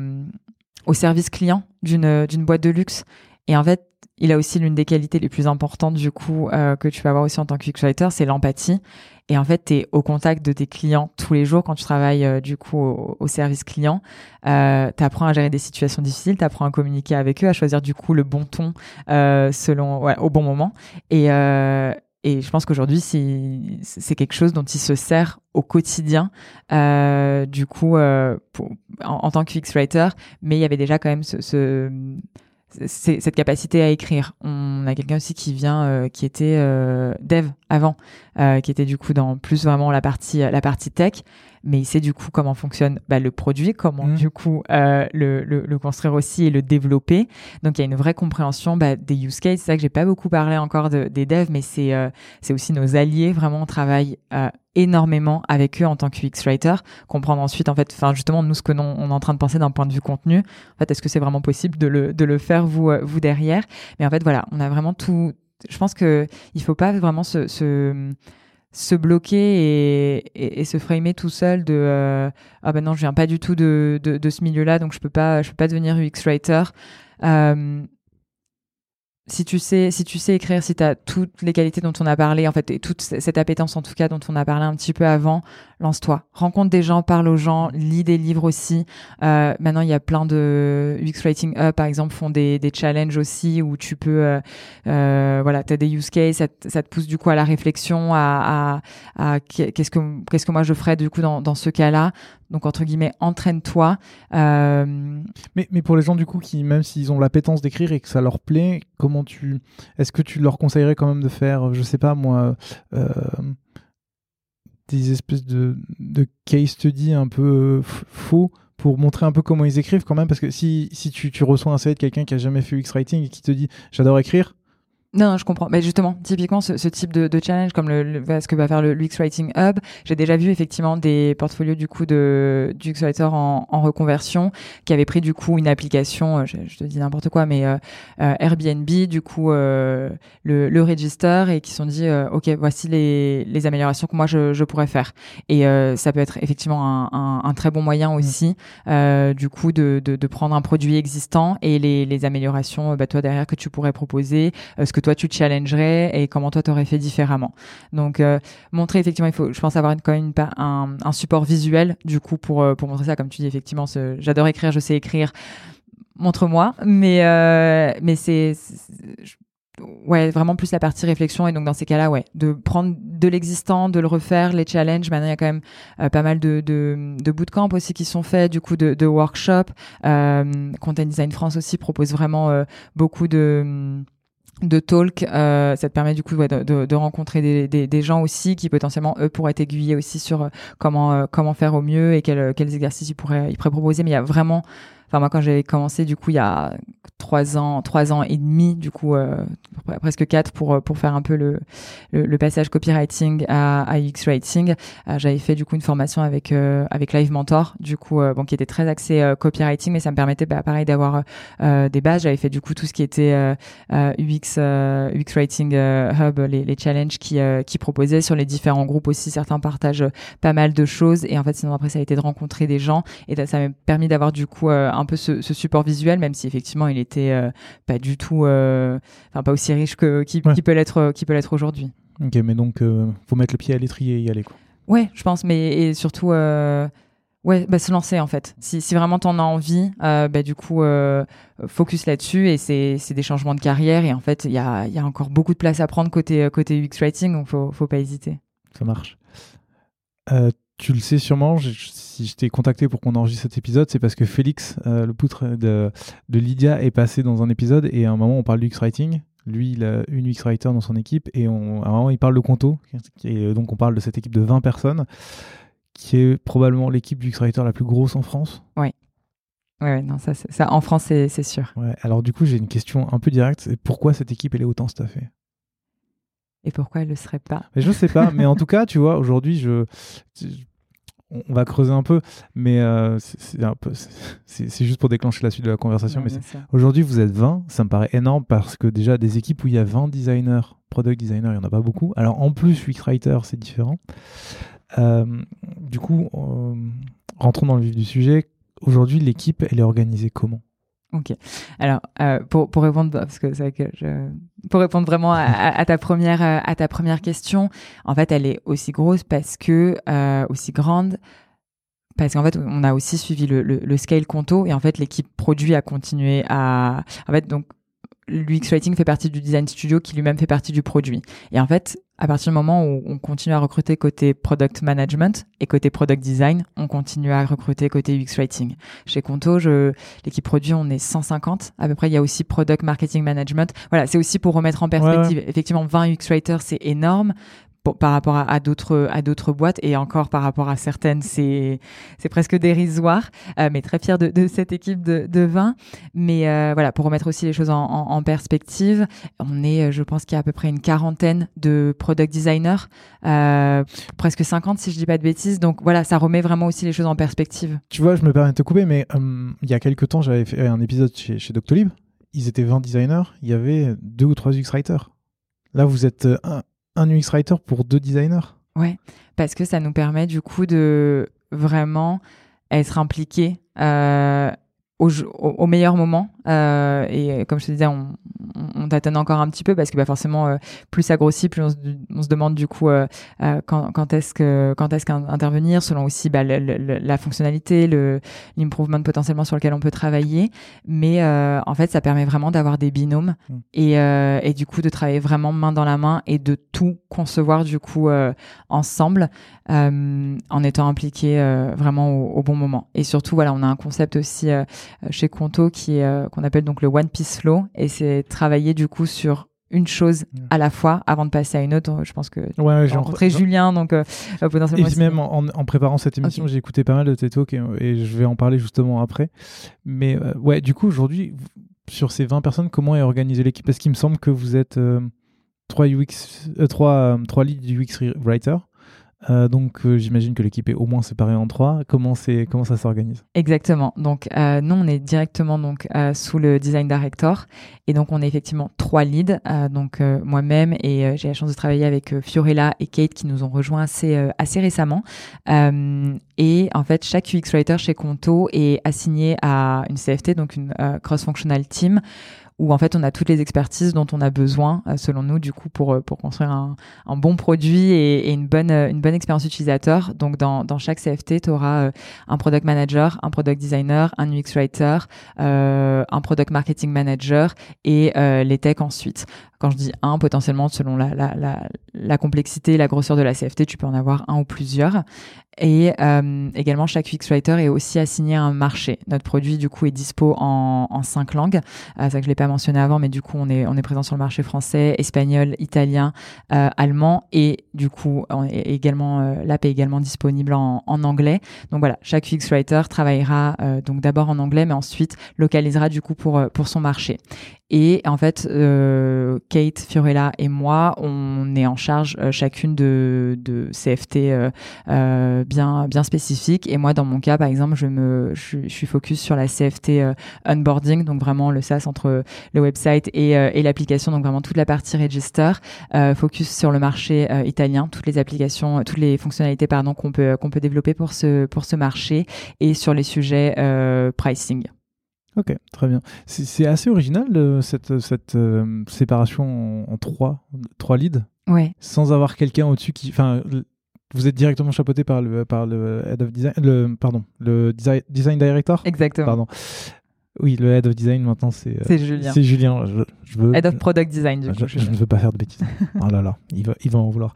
au service client d'une boîte de luxe et en fait il a aussi l'une des qualités les plus importantes du coup euh, que tu vas avoir aussi en tant que writer, c'est l'empathie. Et en fait, tu es au contact de tes clients tous les jours quand tu travailles euh, du coup au, service client. Euh, tu apprends à gérer des situations difficiles, tu apprends à communiquer avec eux, à choisir du coup le bon ton euh, selon ouais, au bon moment. Et, euh, et je pense qu'aujourd'hui, c'est quelque chose dont il se sert au quotidien, du coup, en, tant que fix writer. Mais il y avait déjà quand même ce, ce cette capacité à écrire. On a quelqu'un aussi qui vient, qui était dev avant, qui était du coup dans plus vraiment la partie la partie tech mais il sait du coup comment fonctionne bah, le produit, comment mmh. du coup euh, le, le, construire aussi et le développer. Donc il y a une vraie compréhension bah, des use cases. C'est ça que j'ai pas beaucoup parlé encore de, des devs, mais c'est euh, c'est aussi nos alliés. Vraiment, on travaille euh, énormément avec eux en tant que UX writer, comprendre ensuite en fait, enfin justement nous ce que l'on on est en train de penser d'un point de vue contenu. En fait, est-ce que c'est vraiment possible de le de le faire vous vous derrière? Mais en fait voilà, on a vraiment tout. Je pense que il faut pas vraiment se, se se bloquer et, et, se framer tout seul de euh, ah ben non je viens pas du tout de, de, ce milieu-là donc je peux pas je peux pas devenir UX writer. Euh, si tu sais si tu sais écrire si tu as toutes les qualités dont on a parlé en fait et toute cette appétence en tout cas dont on a parlé un petit peu avant lance-toi. Rencontre des gens parle aux gens lis des livres aussi. Euh, maintenant il y a plein de UX Writing Up par exemple font des, des challenges aussi où tu peux euh, euh, voilà tu as des use cases ça, ça, te pousse du coup à la réflexion à, à, à qu'est-ce que qu'est-ce que moi je ferais du coup dans, dans ce cas-là. Donc entre guillemets, entraîne-toi. Euh, mais, mais pour les gens du coup qui, même s'ils ont l'appétence d'écrire et que ça leur plaît, comment est-ce que tu leur conseillerais quand même de faire, je sais pas moi, euh, des espèces de, case study un peu faux pour montrer un peu comment ils écrivent quand même? Parce que si, tu reçois un CV de quelqu'un qui a jamais fait UX writing et qui te dit j'adore écrire non, je comprends. Mais justement, typiquement, ce, ce type de, de, challenge, comme le, ce que va faire le UX Writing Hub, j'ai déjà vu effectivement des portfolios du coup de du UX Writer en, en, reconversion qui avaient pris du coup une application, euh, je, je te dis n'importe quoi, mais euh, euh Airbnb, du coup euh, le, le register et qui sont dit, ok, voici les, les améliorations que moi je, je pourrais faire. Et ça peut être effectivement un, un, un très bon moyen mmh. aussi, du coup, de, de, de, prendre un produit existant et les, les améliorations, bah, toi derrière que tu pourrais proposer, ce que toi tu challengerais et comment toi t'aurais fait différemment. Donc euh, montrer effectivement, il faut, je pense avoir quand même un, support visuel du coup pour euh, pour montrer ça. Comme tu dis effectivement, j'adore écrire, je sais écrire. Montre-moi, mais euh, mais c'est ouais vraiment plus la partie réflexion et donc dans ces cas-là ouais de prendre de l'existant de le refaire les challenges maintenant il y a quand même pas mal de, de, de bootcamps aussi qui sont faits du coup de, workshops Content Design France aussi propose vraiment beaucoup de de talk, euh, ça te permet du coup de, rencontrer des, des, des, gens aussi qui potentiellement eux pourraient t'aiguiller aussi sur euh, comment euh, comment faire au mieux et quels quels exercices ils pourraient ils pourraient proposer. Mais il y a vraiment Enfin, moi, quand j'ai commencé, du coup, il y a trois ans, trois ans et demi, du coup, euh, presque quatre pour euh, pour faire un peu le le, passage copywriting à, UX writing. Euh, j'avais fait du coup une formation avec avec Live Mentor, du coup, bon, qui était très axé copywriting, mais ça me permettait, bah, pareil, d'avoir des bases. J'avais fait du coup tout ce qui était UX UX writing hub, les, les challenges qui qui proposaient sur les différents groupes aussi. Certains partagent pas mal de choses et en fait, sinon après, ça a été de rencontrer des gens et ça m'a permis d'avoir du coup un peu ce, support visuel, même si effectivement il était euh, pas du tout, euh, enfin pas aussi riche que qui, peut l'être, qui peut l'être aujourd'hui. Ok, mais donc euh, faut mettre le pied à l'étrier et y aller quoi. Ouais, je pense, mais et surtout. Ouais, bah, se lancer en fait. Si, si vraiment t'en as envie, bah, du coup, focus là-dessus et c'est, c'est des changements de carrière et en fait, il y a, y a encore beaucoup de place à prendre côté, côté UX Writing, donc faut, faut pas hésiter. Ça marche. Tu le sais sûrement, si je t'ai contacté pour qu'on enregistre cet épisode, c'est parce que Félix, euh, le poutre de, de, Lydia, est passé dans un épisode et à un moment on parle UX Writing. Lui, il a une UX Writer dans son équipe et on, à un moment il parle de Conto. Et donc on parle de cette équipe de 20 personnes qui est probablement l'équipe UX Writer la plus grosse en France. Oui. Ouais, non, ça, ça en France, c'est sûr. Ouais, alors du coup, j'ai une question un peu directe. Pourquoi cette équipe, elle est autant staffée? Et pourquoi elle ne le serait pas mais Je ne sais pas, mais en tout cas, tu vois, aujourd'hui, je, on va creuser un peu, mais euh, c'est juste pour déclencher la suite de la conversation. mais aujourd'hui, vous êtes 20, ça me paraît énorme parce que déjà, des équipes où il y a 20 designers, product designers, il n'y en a pas beaucoup. Alors en plus, UX Writer, c'est différent. Euh, du coup, euh, rentrons dans le vif du sujet. Aujourd'hui, l'équipe, elle est organisée comment? Ok. Alors, euh, pour, pour répondre, parce que c'est que je, pour répondre vraiment à, ta première, euh, à ta première question, en fait, elle est aussi grosse parce que, euh, aussi grande, parce qu'en fait, on a aussi suivi le, le, le scale Conto et en fait, l'équipe produit a continué à, en fait, donc, l'UX Writing fait partie du design studio qui lui-même fait partie du produit. Et en fait, à partir du moment où on continue à recruter côté product management et côté product design, on continue à recruter côté UX writing. Chez Conto, je, l'équipe produit, on est 150 à peu près. Il y a aussi product marketing management. Voilà, c'est aussi pour remettre en perspective. Effectivement, 20 UX writers, c'est énorme par rapport à, d'autres boîtes et encore par rapport à certaines c'est c'est presque dérisoire euh, mais très fier de, cette équipe de, de 20 mais euh, voilà pour remettre aussi les choses en, perspective on est je pense qu'il y a à peu près une quarantaine de product designers euh, presque 50 si je dis pas de bêtises. Donc voilà ça remet vraiment aussi les choses en perspective. Tu vois je me permets de te couper mais il y a quelques temps j'avais fait un épisode chez, chez Doctolib. Ils étaient 20 designers. Il y avait deux ou trois UX writers là vous êtes un, un UX writer pour deux designers. Ouais, parce que ça nous permet du coup de vraiment être impliqué euh, au, au, meilleur moment. Euh, et comme je te disais, on, on, tâtonne encore un petit peu parce que bah, forcément, euh, plus ça grossit, plus on se, on se demande du coup euh, quand, quand est-ce que quand est-ce qu'intervenir, selon aussi bah, la fonctionnalité, le l'improvement potentiellement sur lequel on peut travailler. Mais en fait, ça permet vraiment d'avoir des binômes mm. et, et du coup de travailler vraiment main dans la main et de tout concevoir du coup ensemble en étant impliqué vraiment au, au, bon moment. Et surtout, voilà, on a un concept aussi chez Conto qui est qu'on appelle donc le One Piece Flow et c'est travailler du coup sur une chose mm. à la fois avant de passer à une autre. Je pense que ouais, j'ai rencontré Julien, donc euh, euh, potentiellement. Et même en, préparant cette émission, j'ai écouté pas mal de tes talks et, je vais en parler justement après. Mais euh, ouais, du coup, aujourd'hui, sur ces 20 personnes, comment est organisée l'équipe? Parce qu'il me semble que vous êtes 3 UX, 3, 3 leads UX writer. Euh, donc euh, j'imagine que l'équipe est au moins séparée en trois. Comment comment ça s'organise? Exactement. Donc euh, nous on est directement donc sous le design director et donc on est effectivement trois leads. donc moi-même et j'ai la chance de travailler avec Fiorella et Kate qui nous ont rejoints assez assez récemment. et en fait chaque UX writer chez Conto est assigné à une CFT donc une cross-functional team où en fait on a toutes les expertises dont on a besoin euh, selon nous du coup pour euh, pour construire un, un bon produit et, et, une bonne euh, une bonne expérience utilisateur. Donc dans, dans chaque CFT, tu auras un product manager, un product designer, un UX writer, euh, un product marketing manager et les techs ensuite. Quand je dis un, potentiellement selon la, la, la, la complexité, la grosseur de la CFT, tu peux en avoir un ou plusieurs. Et euh, également, chaque UX Writer est aussi assigné à un marché. Notre produit, du coup, est dispo en, en cinq langues. Euh, ça que je l'ai pas mentionné avant, mais du coup, on est, on est présent sur le marché français, espagnol, italien, euh, allemand. Et du coup, on est également, euh, l'app est également disponible en, en, anglais. Donc voilà, chaque UX Writer travaillera euh, donc d'abord en anglais, mais ensuite localisera du coup pour, pour son marché. Et en fait, euh, Kate, Fiorella et moi, on est en charge euh, chacune de, de CFT euh, euh, bien bien spécifiques. Et moi, dans mon cas, par exemple, je me je, suis focus sur la CFT euh, onboarding, donc vraiment le SaaS entre le website et, et l'application, donc vraiment toute la partie register. focus sur le marché italien, toutes les applications, toutes les fonctionnalités pardon qu'on peut qu'on peut développer pour ce pour ce marché et sur les sujets pricing. Ok, très bien. C'est assez original euh, cette, cette euh, séparation en, trois, trois leads. Ouais. Sans avoir quelqu'un au-dessus qui. Enfin, vous êtes directement chapeauté par le, par le head of design, le, pardon, le design, design director? Exactement. Pardon. Oui, le head of design maintenant c'est. Euh, c'est Julien. C'est Julien. Je, veux, head of product design. Du je, je, ne veux pas faire de bêtises. <laughs> oh là là, il va, il va en vouloir.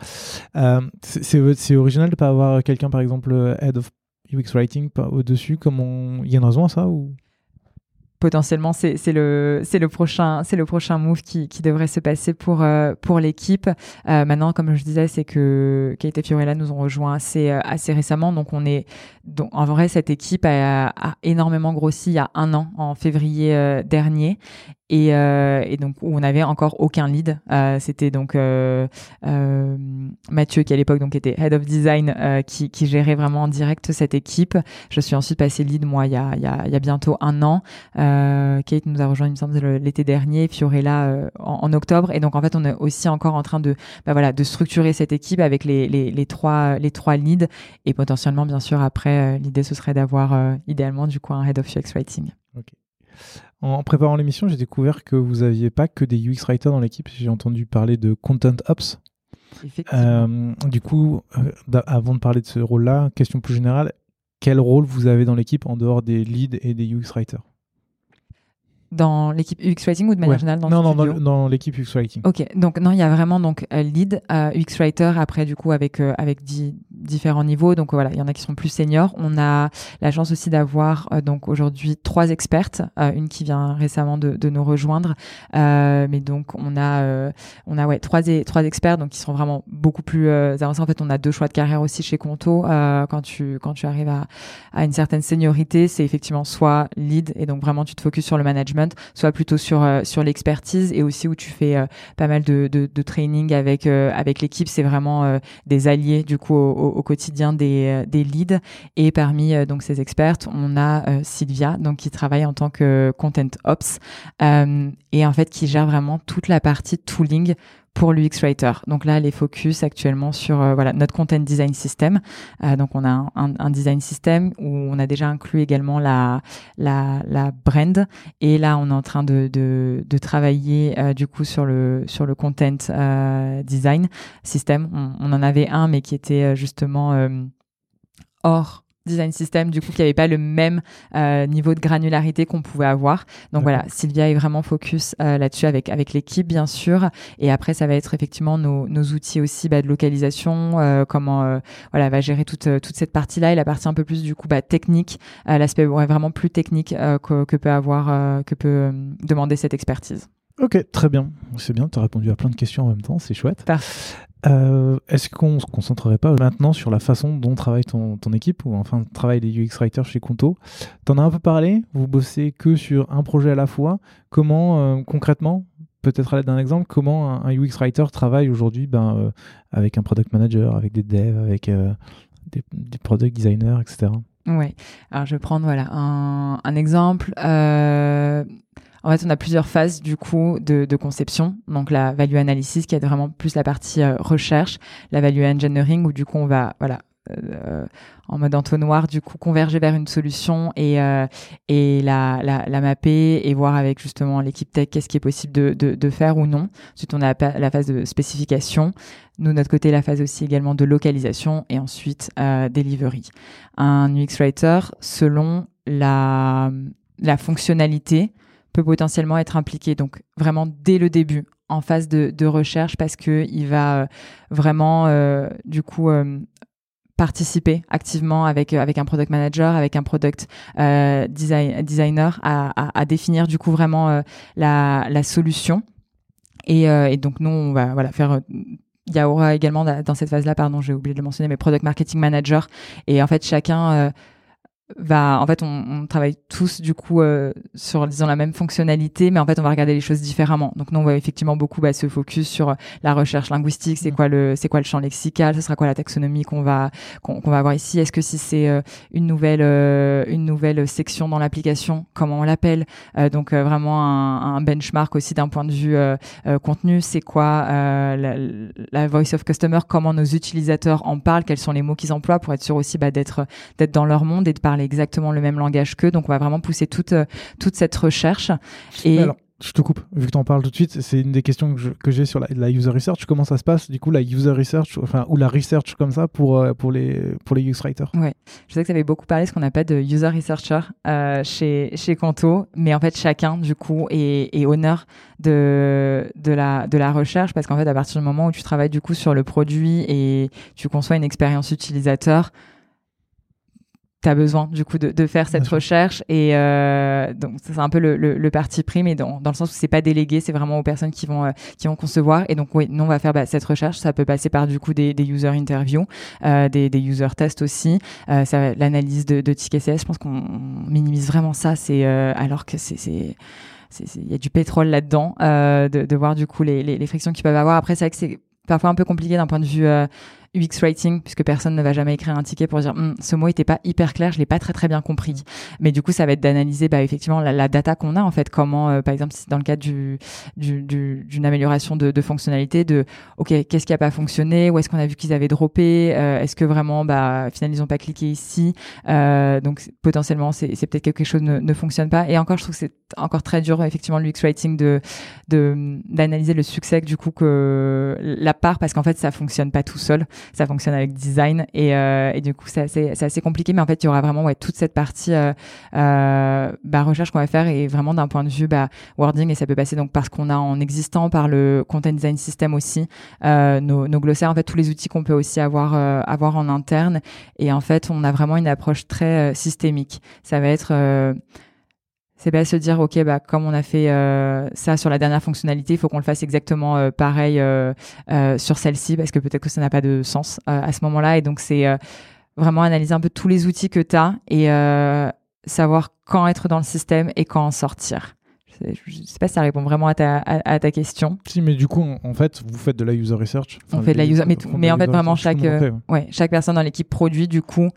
Euh, c'est original de ne pas avoir quelqu'un par exemple head of UX writing au dessus. Comment il y a une raison à ça ou? Potentiellement c'est le c'est le prochain c'est le prochain move qui, qui devrait se passer pour euh, pour l'équipe. Euh, maintenant comme je disais c'est que Kate et Fiorella nous ont rejoint assez euh, assez récemment. Donc on est donc en vrai cette équipe a, a énormément grossi il y a un an en février dernier et, euh, et, donc où on n'avait encore aucun lead. Euh, C'était donc euh, euh Mathieu qui à l'époque donc était head of design euh, qui, qui, gérait vraiment en direct cette équipe. Je suis ensuite passé lead moi il y a, y a, y a bientôt un an. Euh, Kate nous a rejoint il me semble l'été dernier, Fiorella en, en, octobre et donc en fait on est aussi encore en train de bah, voilà de structurer cette équipe avec les, les, les trois les trois leads et potentiellement bien sûr après l'idée ce serait d'avoir idéalement du coup un head of UX writing. Okay. En préparant l'émission, j'ai découvert que vous n'aviez pas que des UX writers dans l'équipe. J'ai entendu parler de Content Ops. Euh, du coup, euh, avant de parler de ce rôle-là, question plus générale, quel rôle vous avez dans l'équipe en dehors des leads et des UX writers? Dans l'équipe UX Writing ou de manière générale dans Non, non, dans, dans l'équipe UX Writing. Ok, donc non, il y a vraiment donc lead, UX Writer, après du coup avec, euh, avec différents niveaux. Donc voilà, il y en a qui sont plus seniors. On a la chance aussi d'avoir donc aujourd'hui trois expertes, une qui vient récemment de, de nous rejoindre, mais donc on a on a ouais trois trois experts donc qui sont vraiment beaucoup plus avancés. En fait, on a deux choix de carrière aussi chez Conto quand tu quand tu arrives à, à une certaine seniorité, c'est effectivement soit lead et donc vraiment tu te focuses sur le management, soit plutôt sur sur l'expertise et aussi où tu fais pas mal de, de, training avec avec l'équipe. C'est vraiment des alliés du coup au, au quotidien des, des leads. Et parmi donc ces expertes, on a Sylvia donc qui travaille en tant que content ops et en fait qui gère vraiment toute la partie tooling pour l'UX Writer. Donc là, elle est focus actuellement sur euh, voilà notre content design system. Euh, donc on a un, design system où on a déjà inclus également la la, la brand et là on est en train de de, de travailler euh, du coup sur le sur le content design system. On, on, en avait un mais qui était justement hors design system, du coup, qui n'avait pas le même euh, niveau de granularité qu'on pouvait avoir. Donc voilà, Sylvia est vraiment focus euh, là-dessus avec avec l'équipe, bien sûr. Et après, ça va être effectivement nos, nos outils aussi bah, de localisation, euh, comment voilà va gérer toute toute cette partie-là et la partie un peu plus du coup bah, technique, l'aspect vraiment plus technique que, que, peut avoir que peut demander cette expertise. Ok, très bien. C'est bien, tu as répondu à plein de questions en même temps, c'est chouette. Euh, Est-ce qu'on se concentrerait pas maintenant sur la façon dont travaille ton, équipe ou enfin travaille les UX writers chez Conto? T'en as un peu parlé, vous bossez que sur un projet à la fois. Comment euh, concrètement, peut-être à l'aide d'un exemple, comment un, UX writer travaille aujourd'hui ben, euh, avec un product manager, avec des devs, avec des, product designers, etc. Ouais, alors je vais prendre voilà, un exemple. En fait, on a plusieurs phases du coup de, conception. Donc la value analysis qui est vraiment plus la partie euh, recherche, la value engineering où du coup on va voilà euh, en mode entonnoir du coup converger vers une solution et euh, et la, mapper et voir avec justement l'équipe tech qu'est-ce qui est possible de, faire ou non. Ensuite on a la phase de spécification. Nous de notre côté la phase aussi également de localisation et ensuite euh, delivery. Un UX writer selon la fonctionnalité peut potentiellement être impliqué. Donc vraiment dès le début en phase de, recherche parce que il va euh, vraiment euh, du coup euh, participer activement avec avec un product manager, avec un product design, designer à, définir du coup vraiment la, la solution. Et, donc nous on va voilà faire il y aura également dans cette phase là pardon j'ai oublié de le mentionner mais product marketing manager et en fait chacun va en fait on, on, travaille tous du coup euh, sur disons la même fonctionnalité mais en fait on va regarder les choses différemment. Donc nous on va effectivement beaucoup bah, se focus sur la recherche linguistique c'est mmh. quoi le c'est quoi le champ lexical ce sera quoi la taxonomie qu'on va qu'on va avoir ici. Est-ce que si c'est euh, une nouvelle euh, une nouvelle section dans l'application comment on l'appelle donc vraiment un, un, benchmark aussi d'un point de vue contenu. C'est quoi la, la, voice of customer comment nos utilisateurs en parlent quels sont les mots qu'ils emploient pour être sûr aussi bah, d'être d'être dans leur monde et de parler exactement le même langage qu'eux. Donc, on va vraiment pousser toute, euh, toute cette recherche. Et alors, je te coupe, vu que tu en parles tout de suite, c'est une des questions que j'ai sur la, user research. Comment ça se passe, du coup, la user research, enfin, ou la research comme ça pour, euh, pour, les, pour les UX writers? Ouais, je sais que ça avait beaucoup parlé, ce qu'on appelle de user researcher euh, chez, chez Conto, mais en fait, chacun, du coup, est, est honneur de, de, la, de la recherche parce qu'en fait, à partir du moment où tu travailles, du coup, sur le produit et tu conçois une expérience utilisateur, tu as besoin du coup de, de faire cette recherche et euh, donc c'est un peu le, le, le, parti pris mais dans, dans le sens où c'est pas délégué c'est vraiment aux personnes qui vont euh, qui vont concevoir. Et donc oui nous on va faire bah, cette recherche. Ça peut passer par du coup des, des user interviews euh, des, des user tests aussi. Euh, ça l'analyse de, de tickets CS je pense qu'on minimise vraiment ça. C'est euh, alors que c'est il y a du pétrole là-dedans euh, de, de voir du coup les, les, les frictions qu'ils peuvent avoir. Après c'est vrai que c'est parfois un peu compliqué d'un point de vue UX writing, puisque personne ne va jamais écrire un ticket pour dire hm, ce mot était pas hyper clair, je l'ai pas très très bien compris. Mais du coup, ça va être d'analyser bah, effectivement la, data qu'on a en fait, comment euh, par exemple si dans le cadre du, d'une du, amélioration de, de, fonctionnalité, de ok qu'est-ce qui a pas fonctionné, où est-ce qu'on a vu qu'ils avaient droppé, euh, est-ce que vraiment bah finalement ils ont pas cliqué ici, euh, donc potentiellement c'est, c'est peut-être quelque chose ne, ne fonctionne pas. Et encore, je trouve que c'est encore très dur effectivement l'UX writing de, de d'analyser le succès du coup que la part parce qu'en fait ça fonctionne pas tout seul. Ça fonctionne avec design et, et du coup c'est assez, assez, compliqué. Mais en fait, il y aura vraiment ouais, toute cette partie bah, recherche qu'on va faire et vraiment d'un point de vue bah, wording et ça peut passer donc parce qu'on a en existant par le content design system aussi nos, nos glossaires, en fait tous les outils qu'on peut aussi avoir avoir en interne et en fait on a vraiment une approche très systémique. Ça va être c'est pas se dire ok bah comme on a fait euh, ça sur la dernière fonctionnalité, il faut qu'on le fasse exactement euh, pareil euh, sur celle-ci parce que peut-être que ça n'a pas de sens à ce moment-là et donc c'est vraiment analyser un peu tous les outils que tu as et savoir quand être dans le système et quand en sortir. Je sais pas si ça répond vraiment à ta, à, ta question. Si, mais du coup, en fait, vous faites de la user research. on fait de la user, mais, mais en fait, vraiment, chaque, ouais. chaque personne dans l'équipe produit, du coup,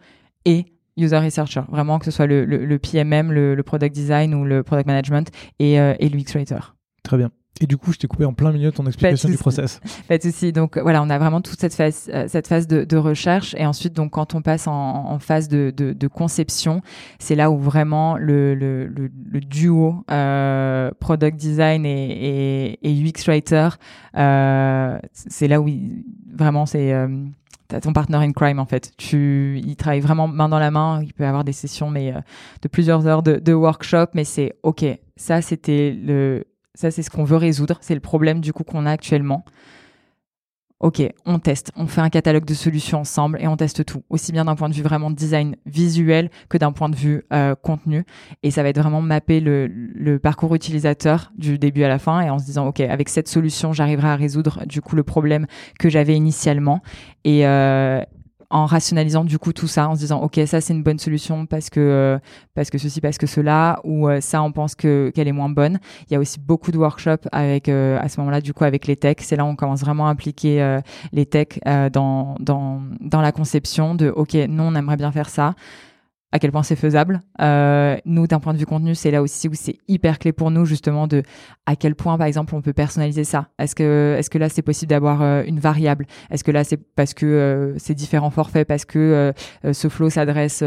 et user researcher, vraiment que ce soit le, le, le PMM, le, le, product design ou le product management et, euh, et l'UX writer. Très bien. Et du coup, je t'ai coupé en plein milieu ton explication du process. <laughs> Pas de souci. Donc voilà, on a vraiment toute cette phase, euh, cette phase de, de, recherche, et ensuite, donc quand on passe en, en phase de, de, de conception, c'est là où vraiment le, le, le, duo euh, product design et, et, et UX writer, euh, c'est là où vraiment c'est ton partner in crime en fait. Tu, il travaille vraiment main dans la main. Il peut avoir des sessions, mais euh, de plusieurs heures de, de workshop. Mais c'est ok. Ça, c'était le, ça, c'est ce qu'on veut résoudre. C'est le problème du coup qu'on a actuellement. Ok, on teste, on fait un catalogue de solutions ensemble et on teste tout, aussi bien d'un point de vue vraiment design visuel que d'un point de vue euh, contenu. Et ça va être vraiment mapper le, le, parcours utilisateur du début à la fin et en se disant, ok, avec cette solution, j'arriverai à résoudre du coup le problème que j'avais initialement. Et, euh, en rationalisant du coup tout ça, en se disant ok ça c'est une bonne solution parce que euh, parce que ceci parce que cela ou euh, ça on pense que qu'elle est moins bonne. Il y a aussi beaucoup de workshops avec euh, à ce moment-là du coup avec les techs. C'est là où on commence vraiment à impliquer les techs dans dans dans la conception de ok nous on aimerait bien faire ça à quel point c'est faisable. Euh, nous, d'un point de vue contenu, c'est là aussi où c'est hyper clé pour nous justement de à quel point, par exemple, on peut personnaliser ça. Est-ce que, est-ce que là, c'est possible d'avoir euh, une variable? Est-ce que là, c'est parce que euh, c'est différents forfaits, parce que ce flow s'adresse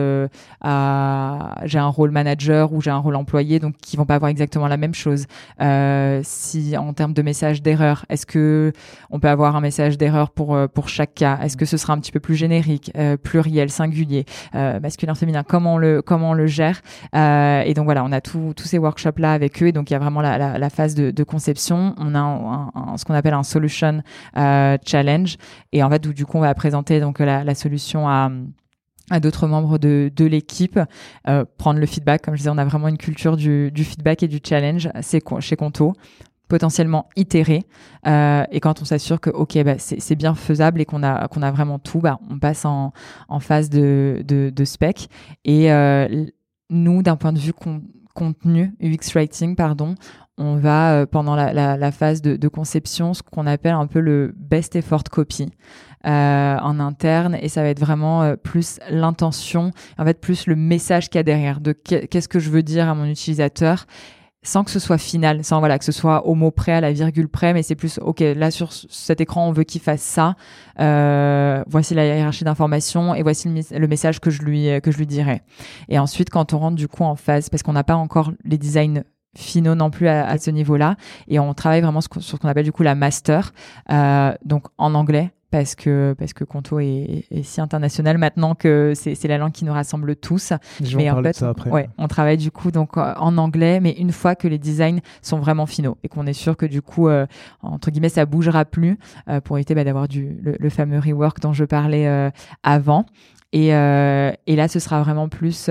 à j'ai un rôle manager ou j'ai un rôle employé, donc qui vont pas avoir exactement la même chose. si en termes de message d'erreur, est-ce que on peut avoir un message d'erreur pour pour chaque cas? Est-ce que ce sera un petit peu plus générique, pluriel, singulier, masculin, féminin? Comment on le comment le gère. Euh, et donc voilà, on a tous ces workshops là avec eux. Et donc il y a vraiment la, la, phase de, conception. On a ce qu'on appelle un solution euh, challenge. Et en fait, où du coup on va présenter donc la, la solution à à d'autres membres de, de l'équipe, euh, prendre le feedback. Comme je disais, on a vraiment une culture du, du feedback et du challenge c'est chez Conto potentiellement itérer euh, et quand on s'assure que ok bah, c'est bien faisable et qu'on a qu'on a vraiment tout bah, on passe en, en phase de, de, spec. Et euh, nous d'un point de vue contenu UX writing pardon on va euh, pendant la, phase de, conception ce qu'on appelle un peu le best effort copy en interne. Et ça va être vraiment plus l'intention en fait plus le message qu'il y a derrière. De qu'est-ce que je veux dire à mon utilisateur sans que ce soit final, sans voilà que ce soit au mot près, à la virgule près, mais c'est plus ok là sur cet écran on veut qu'il fasse ça. Euh, voici la hiérarchie d'informations et voici le, message que je lui que je lui dirais. Et ensuite quand on rentre du coup en phase, parce qu'on n'a pas encore les designs finaux non plus à, ce niveau-là, et on travaille vraiment sur ce qu'on appelle du coup la master, euh, donc en anglais parce que parce que Conto est, est si international maintenant que c'est la langue qui nous rassemble tous. mais en fait, Ouais, on travaille du coup donc euh, en anglais, mais une fois que les designs sont vraiment finaux et qu'on est sûr que du coup euh, entre guillemets ça bougera plus euh, pour éviter bah, d'avoir le, fameux rework dont je parlais avant. Et, et là, ce sera vraiment plus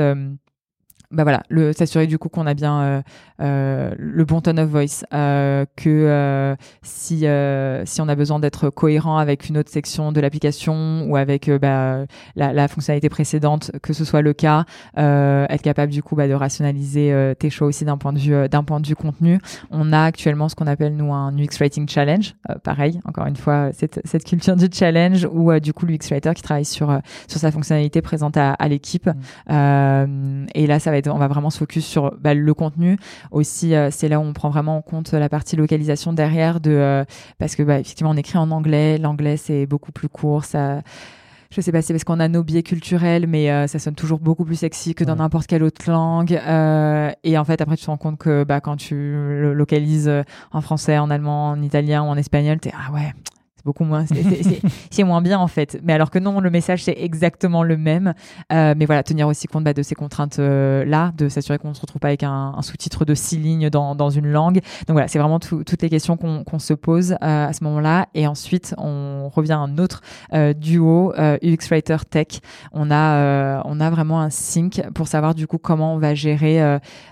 bah voilà, le s'assurer du coup qu'on a bien euh, euh, le bon tone of voice, euh, que euh, si euh, si on a besoin d'être cohérent avec une autre section de l'application ou avec euh, bah, la, la, fonctionnalité précédente, que ce soit le cas, être capable du coup bah, de rationaliser tes choix aussi d'un point de vue d'un point de vue contenu. On a actuellement ce qu'on appelle nous un UX Writing Challenge, pareil, encore une fois cette, cette culture du challenge où du coup l'UX Writer qui travaille sur sur sa fonctionnalité présente à, à l'équipe mmh. et là ça va être on va vraiment se focus sur bah, le contenu. Aussi, euh, c'est là où on prend vraiment en compte la partie localisation derrière, de euh, parce que bah, effectivement, on écrit en anglais. L'anglais, c'est beaucoup plus court. Ça je sais pas si c'est parce qu'on a nos biais culturels, mais euh, ça sonne toujours beaucoup plus sexy que dans n'importe quelle autre langue. Euh, et en fait, après, tu te rends compte que bah, quand tu le localises en français, en allemand, en italien ou en espagnol, t'es ah ouais, beaucoup moins, <laughs> c'est moins bien en fait. Mais alors que non, le message c'est exactement le même. Euh, mais voilà, tenir aussi compte bah, de ces contraintes euh, là, de s'assurer qu'on ne se retrouve pas avec un, un sous-titre de six lignes dans, dans, une langue. Donc voilà, c'est vraiment toutes les questions qu'on se pose euh, à ce moment-là. Et ensuite, on revient à un autre duo UX Writer Tech. On a on a vraiment un sync pour savoir du coup comment on va gérer.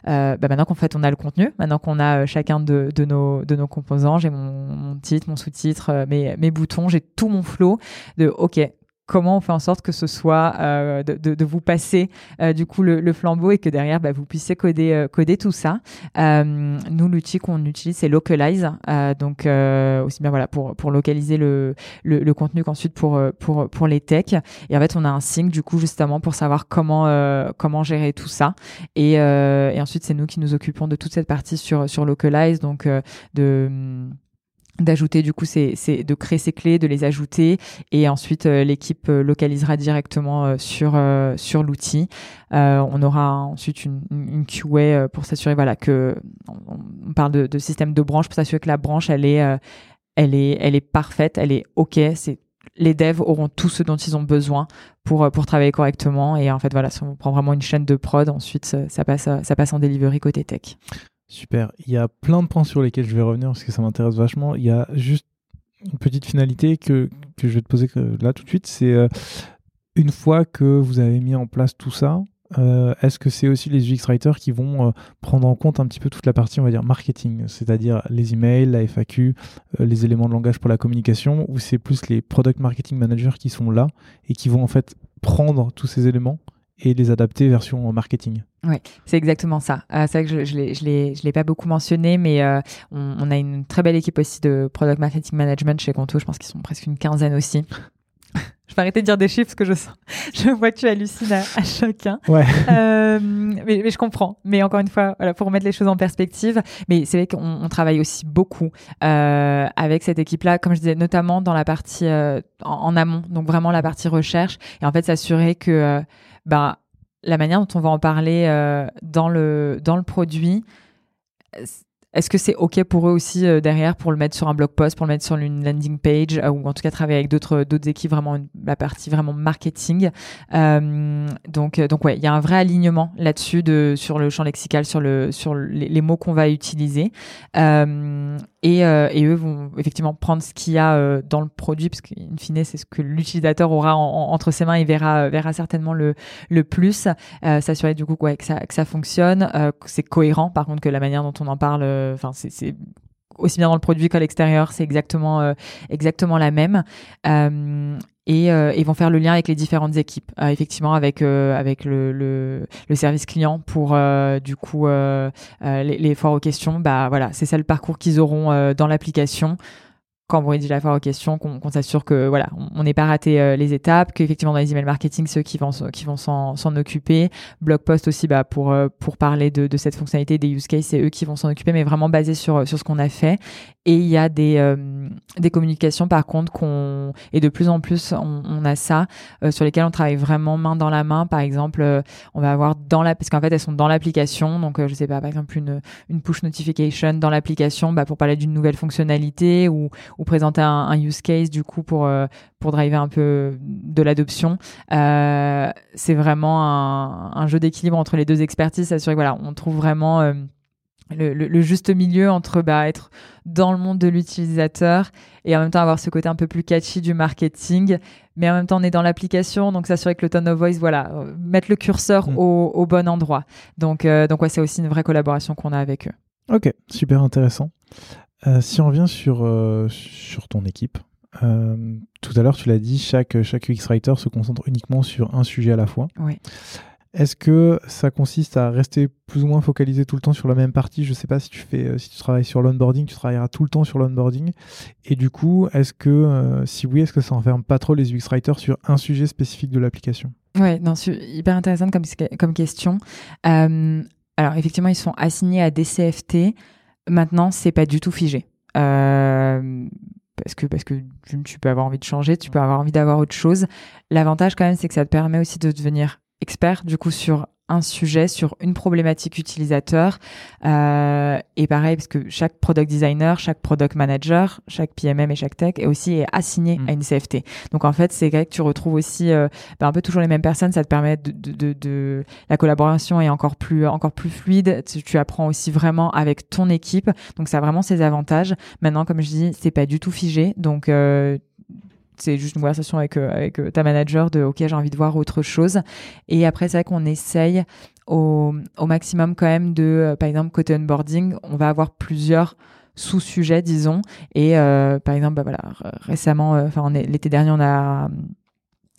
bah, maintenant qu'en fait on a le contenu, maintenant qu'on a chacun de, de nos de nos composants, j'ai mon, mon titre, mon sous-titre, mes mes boutons, j'ai tout mon flow de OK, comment on fait en sorte que ce soit euh, de, vous passer euh, du coup le, flambeau et que derrière bah, vous puissiez coder euh, tout ça. nous l'outil qu'on utilise c'est Localize, donc aussi bien voilà pour localiser le, contenu qu'ensuite pour les techs. Et en fait on a un sync du coup justement pour savoir comment comment gérer tout ça. Et, ensuite c'est nous qui nous occupons de toute cette partie sur Localize, donc de d'ajouter du coup c'est de créer ces clés de les ajouter et ensuite euh, l'équipe euh, localisera directement euh, sur sur l'outil. On aura ensuite une, une QA pour s'assurer voilà que on, parle de, de, système de branche pour s'assurer que la branche elle est elle est elle est parfaite elle est ok. C'est les devs auront tout ce dont ils ont besoin pour pour travailler correctement. Et en fait voilà si on prend vraiment une chaîne de prod ensuite ça passe ça passe en delivery côté tech Super. Il y a plein de points sur lesquels je vais revenir parce que ça m'intéresse vachement. Il y a juste une petite finalité que, je vais te poser là tout de suite. C'est euh, une fois que vous avez mis en place tout ça, euh, est-ce que c'est aussi les UX writers qui vont euh, prendre en compte un petit peu toute la partie, on va dire, marketing, c'est-à-dire les emails, la FAQ, les éléments de langage pour la communication, ou c'est plus les product marketing managers qui sont là et qui vont en fait prendre tous ces éléments et les adapter version marketing oui, c'est exactement ça. Euh, c'est vrai que je ne je l'ai pas beaucoup mentionné, mais euh, on, a une très belle équipe aussi de Product Marketing Management chez Conto. Je pense qu'ils sont presque une quinzaine aussi. <laughs> je vais arrêter de dire des chiffres parce que je sens, <laughs> je vois que tu hallucines à, chacun. Ouais. Euh, mais, mais, je comprends. Mais encore une fois, voilà, pour remettre les choses en perspective. Mais c'est vrai qu'on travaille aussi beaucoup euh, avec cette équipe-là, comme je disais, notamment dans la partie euh, en, en, amont, donc vraiment la partie recherche, et en fait s'assurer que euh, bah la manière dont on va en parler euh, dans, le, dans le produit, est-ce que c'est OK pour eux aussi euh, derrière pour le mettre sur un blog post, pour le mettre sur une landing page euh, ou en tout cas travailler avec d'autres d'autres équipes vraiment la partie vraiment marketing? Euh, donc donc ouais, il y a un vrai alignement là-dessus de sur le champ lexical, sur le sur les, mots qu'on va utiliser. Et, et, eux vont effectivement prendre ce qu'il y a dans le produit, parce qu'in fine, c'est ce que l'utilisateur aura entre ses mains et verra, verra certainement le, le plus. S'assurer du coup ouais, que, ça, que ça fonctionne, que c'est cohérent par contre que la manière dont on en parle enfin c'est aussi bien dans le produit qu'à l'extérieur, c'est exactement euh, exactement la même. Euh, et euh, ils vont faire le lien avec les différentes équipes, effectivement avec avec le, le, le, service client pour du coup les, les foires aux questions. Bah voilà, c'est ça le parcours qu'ils auront dans l'application quand on rédige la fois aux questions, qu'on s'assure que voilà, on n'est pas raté euh, les étapes, qu'effectivement dans les emails marketing, ceux qui vont qui vont s'en occuper, blog post aussi bah pour euh, pour parler de, cette fonctionnalité des use cases, c'est eux qui vont s'en occuper, mais vraiment basé sur sur ce qu'on a fait. Et il y a des euh, des communications par contre qu'on et de plus en plus on, a ça sur lesquelles on travaille vraiment main dans la main. Par exemple, on va avoir dans la parce qu'en fait elles sont dans l'application, donc je sais pas par exemple une une push notification dans l'application, bah, pour parler d'une nouvelle fonctionnalité ou présenter un, use case du coup pour euh, pour driver un peu de l'adoption. Euh, c'est vraiment un, jeu d'équilibre entre les deux expertises, s'assurer voilà, on trouve vraiment euh, le, juste milieu entre bah, être dans le monde de l'utilisateur et en même temps avoir ce côté un peu plus catchy du marketing, mais en même temps on est dans l'application, donc s'assurer que le tone of voice, voilà, mettre le curseur mm. au, bon endroit. Donc, donc ouais, c'est aussi une vraie collaboration qu'on a avec eux. Ok, super intéressant. Euh, si on revient sur, euh, sur ton équipe, euh, tout à l'heure tu l'as dit, chaque, chaque UX Writer se concentre uniquement sur un sujet à la fois. Oui. Est-ce que ça consiste à rester plus ou moins focalisé tout le temps sur la même partie? Je ne sais pas si tu fais, si tu travailles sur l'onboarding, tu travailleras tout le temps sur l'onboarding. Et du coup, est-ce que, si oui, est-ce que ça enferme pas trop les UX writers sur un sujet spécifique de l'application? Ouais, non, c'est hyper intéressant comme, comme question. alors effectivement, ils sont assignés à des CFT. Maintenant, c'est pas du tout figé. Euh, parce que parce que tu peux avoir envie de changer, tu peux avoir envie d'avoir autre chose. L'avantage quand même, c'est que ça te permet aussi de devenir expert du coup sur un sujet, sur une problématique utilisateur. Euh, et pareil, parce que chaque product designer, chaque product manager, chaque PMM et chaque tech est aussi assigné mm. à une CFT. Donc en fait, c'est vrai que tu retrouves aussi euh, ben, un peu toujours les mêmes personnes. Ça te permet de, de, de, la collaboration est encore plus encore plus fluide. Tu, tu, apprends aussi vraiment avec ton équipe. Donc ça a vraiment ses avantages. Maintenant, comme je dis, c'est pas du tout figé. Donc euh, c'est juste une conversation avec, euh, avec euh, ta manager de OK, j'ai envie de voir autre chose. Et après, c'est vrai qu'on essaye au, maximum quand même de, euh, par exemple, côté onboarding, on va avoir plusieurs sous-sujets, disons. Et par exemple, bah, voilà, récemment, enfin, l'été dernier, on a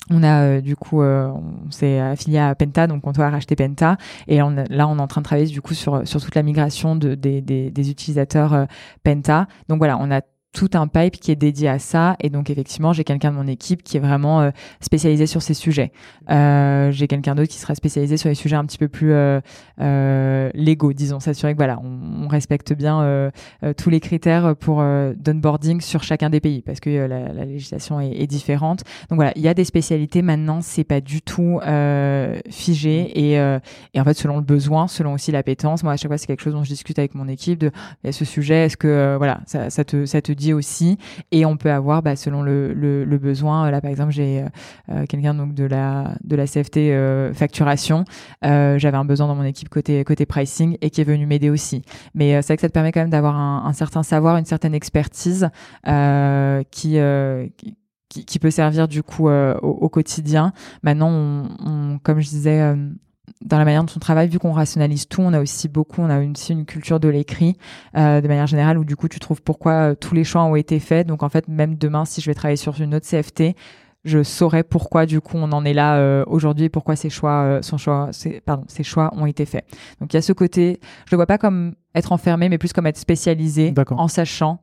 on du coup, on s'est affilié à Penta, donc on doit racheter Penta, et là on est en train de travailler du coup sur toute la migration de, des, des, des utilisateurs Penta. Donc voilà, on a tout un pipe qui est dédié à ça. Et donc, effectivement, j'ai quelqu'un de mon équipe qui est vraiment euh, spécialisé sur ces sujets. Euh, j'ai quelqu'un d'autre qui sera spécialisé sur les sujets un petit peu plus euh, légaux, disons, s'assurer que voilà, on, respecte bien tous les critères pour d'onboarding sur chacun des pays, parce que la, la, législation est, différente. Donc voilà, il y a des spécialités maintenant, c'est pas du tout figé et, en fait, selon le besoin, selon aussi l'appétence. Moi, à chaque fois, c'est quelque chose dont je discute avec mon équipe de ce sujet, est-ce que voilà, ça, ça te ça te dit aussi. Et on peut avoir, bah, selon le, besoin, là par exemple, j'ai euh, euh, quelqu'un donc de la de la CFT euh, facturation. J'avais un besoin dans mon équipe côté côté pricing et qui est venu m'aider aussi. Mais c'est vrai que ça te permet quand même d'avoir un, certain savoir, une certaine expertise qui, qui peut servir du coup au, quotidien. Maintenant, on, comme je disais, dans la manière dont on travaille, vu qu'on rationalise tout, on a aussi beaucoup, on a aussi une culture de l'écrit euh, de manière générale où du coup tu trouves pourquoi euh, tous les choix ont été faits. Donc en fait, même demain, si je vais travailler sur une autre CFT, je saurais pourquoi du coup on en est là euh, aujourd'hui et pourquoi ces choix, euh, son choix, pardon, ces choix ont été faits. Donc il y a ce côté, je le vois pas comme être enfermé, mais plus comme être spécialisé, en sachant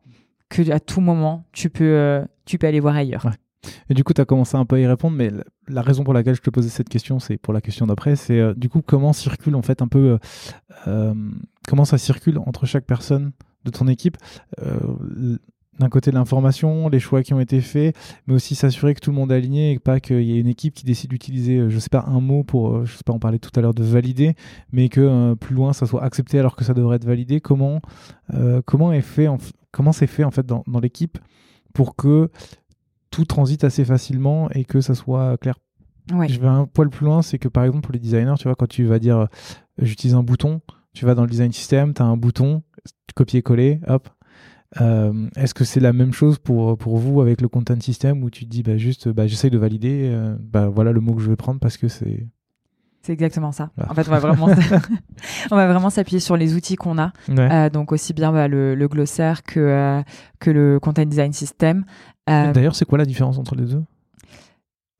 que à tout moment tu peux, tu peux aller voir ailleurs. Et du coup, tu as commencé un peu à y répondre, mais la raison pour laquelle je te posais cette question, c'est pour la question d'après, c'est euh, du coup comment circule en fait un peu, euh, euh, comment ça circule entre chaque personne de ton équipe d'un côté l'information, les choix qui ont été faits, mais aussi s'assurer que tout le monde est aligné et pas qu'il y ait une équipe qui décide d'utiliser, je sais pas, un mot pour, je sais pas, on parlait tout à l'heure de valider, mais que plus loin ça soit accepté alors que ça devrait être validé. Comment, comment est fait, comment c'est fait en fait dans, dans l'équipe pour que tout transite assez facilement et que ça soit clair. Je vais un poil plus loin, c'est que par exemple pour les designers, tu vois, quand tu vas dire euh, j'utilise un bouton, tu vas dans le design system, tu as un bouton, copier-coller, hop. Euh, est-ce que c'est la même chose pour, pour vous avec le content system où tu te dis bah, juste bah, j'essaye de valider, euh, bah, voilà le mot que je vais prendre parce que c'est. C'est exactement ça. En fait, on va vraiment, <laughs> <laughs> on va vraiment s'appuyer sur les outils qu'on a. donc aussi bien bah, le, le, glossaire que, que le content design system. Euh, d'ailleurs, c'est quoi la différence entre les deux?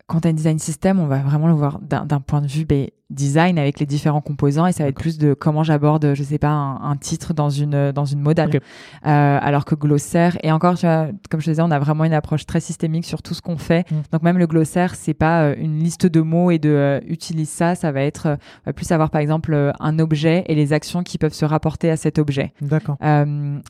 Content Design System, on va vraiment le voir d'un point de vue ben, design avec les différents composants et ça va être plus de comment j'aborde je sais pas un, titre dans une dans une modale euh, alors que glossaire et encore tu vois comme je te disais on a vraiment une approche très systémique sur tout ce qu'on fait. Mm. donc même le glossaire c'est pas euh, une liste de mots et de euh, utilise ça. Ça va être va plus avoir par exemple un objet et les actions qui peuvent se rapporter à cet objet. D'accord.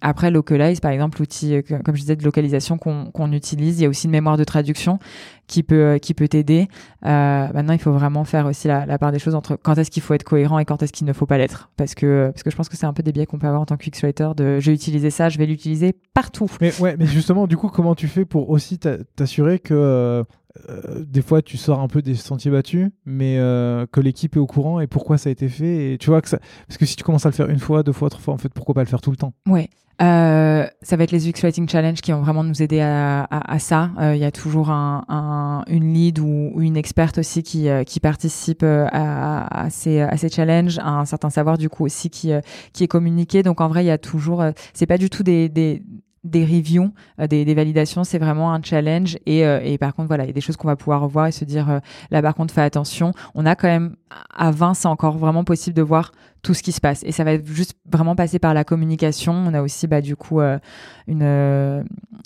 Après localize par exemple l'outil comme je disais de localisation qu'on utilise. Il y a aussi une mémoire de traduction qui peut qui peut t'aider. Maintenant il faut vraiment faire aussi la, la part des choses entre quand est-ce qu'il faut être cohérent et quand est-ce qu'il ne faut pas l'être. Parce que, parce je pense que c'est un peu des biais qu'on peut avoir en tant que writer de j'ai utilisé ça, je vais l'utiliser partout. Mais ouais, mais justement, du coup, comment tu fais pour aussi t'assurer que euh, des fois tu sors un peu des sentiers battus, mais euh, que l'équipe est au courant et pourquoi ça a été fait. Et tu vois que. Parce que si tu commences à le faire une fois, deux fois, trois fois, en fait, pourquoi pas le faire tout le temps? Ouais. Euh, ça va être les UX Writing Challenge qui vont vraiment nous aider à, à, à ça. Il y a toujours un, un, une lead ou, une experte aussi qui, participe à, à, ces, à challenges, un certain savoir du coup aussi qui, est communiqué. Donc en vrai, il y a toujours, c'est pas du tout des des reviews, euh, des, validations, c'est vraiment un challenge. Et, euh, et, par contre, voilà, il y a des choses qu'on va pouvoir revoir et se dire, euh, là par contre, fais attention. On a quand même, à 20, c'est encore vraiment possible de voir tout ce qui se passe. Et ça va juste vraiment passer par la communication. On a aussi, bah, du coup, une, une,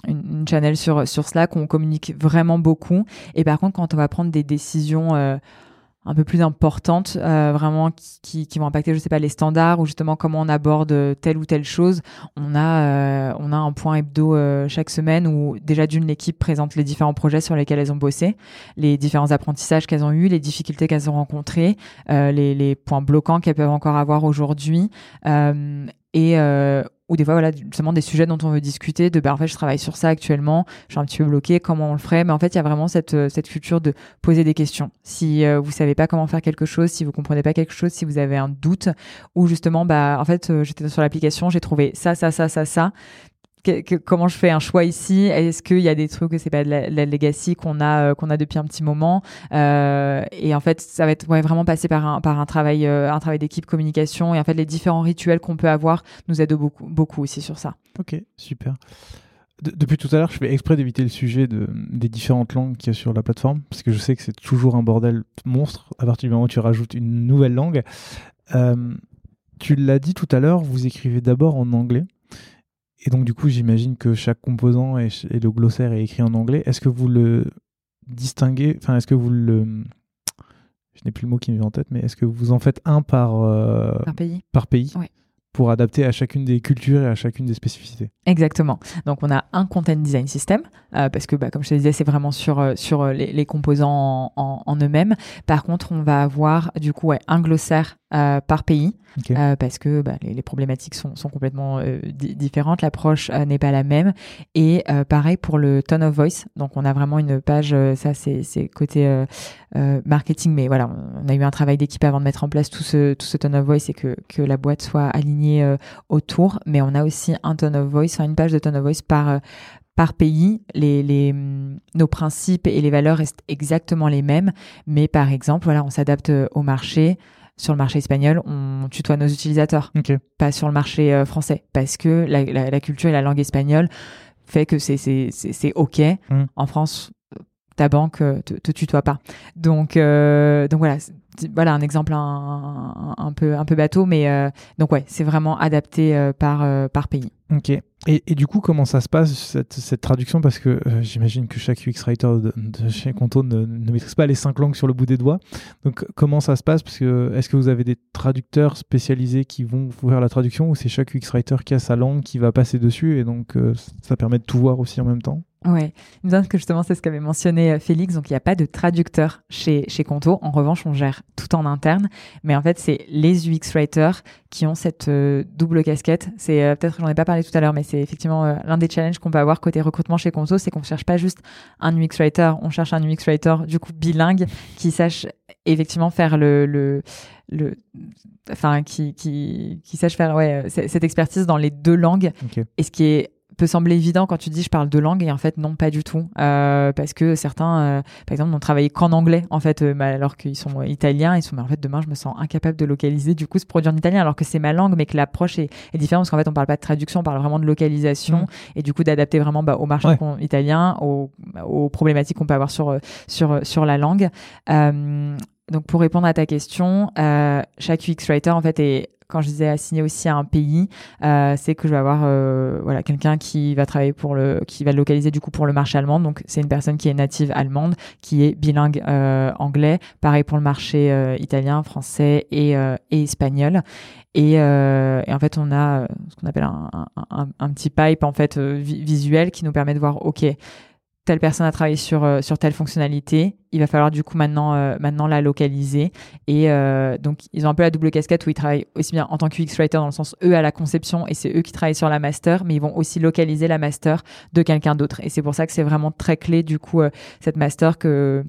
une, channel sur, sur Slack où on communique vraiment beaucoup. Et par contre, quand on va prendre des décisions un peu plus importantes, euh, vraiment qui, qui, vont impacter, je sais pas, les standards ou justement comment on aborde telle ou telle chose. On a, euh, on a un point hebdo euh, chaque semaine où déjà d'une l'équipe présente les différents projets sur lesquels elles ont bossé, les différents apprentissages qu'elles ont eus, les difficultés qu'elles ont rencontrées, les, les, points bloquants qu'elles peuvent encore avoir aujourd'hui. et ou des fois voilà justement des sujets dont on veut discuter de bah en fait je travaille sur ça actuellement je suis un petit peu bloqué comment on le ferait? Mais en fait il y a vraiment cette euh, cette culture de poser des questions. Si euh, vous savez pas comment faire quelque chose si vous comprenez pas quelque chose si vous avez un doute ou justement bah en fait euh, j'étais sur l'application j'ai trouvé ça ça ça ça ça comment je fais un choix ici? Est-ce qu'il y a des trucs que c'est pas de la, legacy qu'on a euh, qu'on a depuis un petit moment? Euh, Et en fait, ça va être vraiment passé par un travail euh, un travail d'équipe communication et en fait les différents rituels qu'on peut avoir nous aident beaucoup beaucoup aussi sur ça. Ok, super. depuis tout à l'heure, je fais exprès d'éviter le sujet de, des différentes langues qu'il y a sur la plateforme, parce que je sais que c'est toujours un bordel monstre à partir du moment où tu rajoutes une nouvelle langue. tu l'as dit tout à l'heure, vous écrivez d'abord en anglais. Et donc, du coup, j'imagine que chaque composant et, le glossaire est écrit en anglais. Est-ce que vous le distinguez Enfin, est-ce que vous le. Je n'ai plus le mot qui me vient en tête, mais est-ce que vous en faites un par, euh, par pays Par pays? Oui pour adapter à chacune des cultures et à chacune des spécificités. Exactement. Donc on a un content design system euh, parce que bah, comme je te disais c'est vraiment sur euh, sur euh, les, composants en, eux-mêmes. Par contre on va avoir du coup un glossaire par pays parce que bah, les, problématiques sont, sont complètement différentes, l'approche n'est pas la même et pareil pour le tone of voice. Donc on a vraiment une page ça c'est côté marketing mais voilà on a eu un travail d'équipe avant de mettre en place tout ce tout ce tone of voice et que que la boîte soit alignée euh, autour, mais on a aussi un tone of voice, une page de tone of voice par, euh, par pays. Les, les, mm, nos principes et les valeurs restent exactement les mêmes, mais par exemple, voilà, on s'adapte euh, au marché. Sur le marché espagnol, on tutoie nos utilisateurs, pas sur le marché français, parce que la, la, culture et la langue espagnole fait que c'est c'est OK. Mm. En France, ta banque te, te tutoie pas. Donc donc voilà, voilà un exemple un, peu un peu bateau mais euh, donc ouais c'est vraiment adapté euh, par euh, par pays. Ok. Et, et, du coup comment ça se passe cette, cette traduction? Parce que j'imagine que chaque UX writer de, chez Conto ne, ne, maîtrise pas les cinq langues sur le bout des doigts. Donc comment ça se passe? Parce que est-ce que vous avez des traducteurs spécialisés qui vont faire la traduction ou c'est chaque UX writer qui a sa langue qui va passer dessus? Et donc ça permet de tout voir aussi en même temps? Me semble que justement c'est ce qu'avait mentionné euh, Félix, donc il n'y a pas de traducteur chez, chez Conto. En revanche, on gère tout en interne, mais en fait c'est les UX writers qui ont cette euh, double casquette. C'est euh, peut-être j'en ai pas parlé tout à l'heure, mais c'est effectivement l'un des challenges qu'on peut avoir côté recrutement chez Conto, c'est qu'on cherche pas juste un UX writer, on cherche un UX writer du coup bilingue qui sache effectivement faire le, le le enfin qui, qui, qui sache faire ouais cette expertise dans les deux langues. Et ce qui est peut sembler évident quand tu dis je parle deux langues et en fait non pas du tout. Euh, parce que certains euh, par exemple n'ont travaillé qu'en anglais en fait euh, alors qu'ils sont italiens ils sont mais en fait demain je me sens incapable de localiser du coup ce produit en italien alors que c'est ma langue mais que l'approche est, différente parce qu'en fait on parle pas de traduction on parle vraiment de localisation mmh. et du coup d'adapter vraiment bah, au marché italien aux, aux problématiques qu'on peut avoir sur sur sur la langue donc pour répondre à ta question, chaque UX writer en fait est quand je disais assigné aussi à un pays, euh, c'est que je vais avoir euh, voilà quelqu'un qui va travailler pour le, qui va localiser du coup pour le marché allemand. Donc c'est une personne qui est native allemande, qui est bilingue euh, anglais. Pareil pour le marché euh, italien, français et, et espagnol. Et, et, en fait, on a ce qu'on appelle un, un, un, petit pipe en fait visuel qui nous permet de voir, ok, telle personne a travaillé sur euh, sur telle fonctionnalité, il va falloir du coup maintenant euh, maintenant la localiser. Et euh, donc ils ont un peu la double casquette où ils travaillent aussi bien en tant que UX writer dans le sens eux à la conception et c'est eux qui travaillent sur la master mais ils vont aussi localiser la master de quelqu'un d'autre. Et c'est pour ça que c'est vraiment très clé du coup cette master que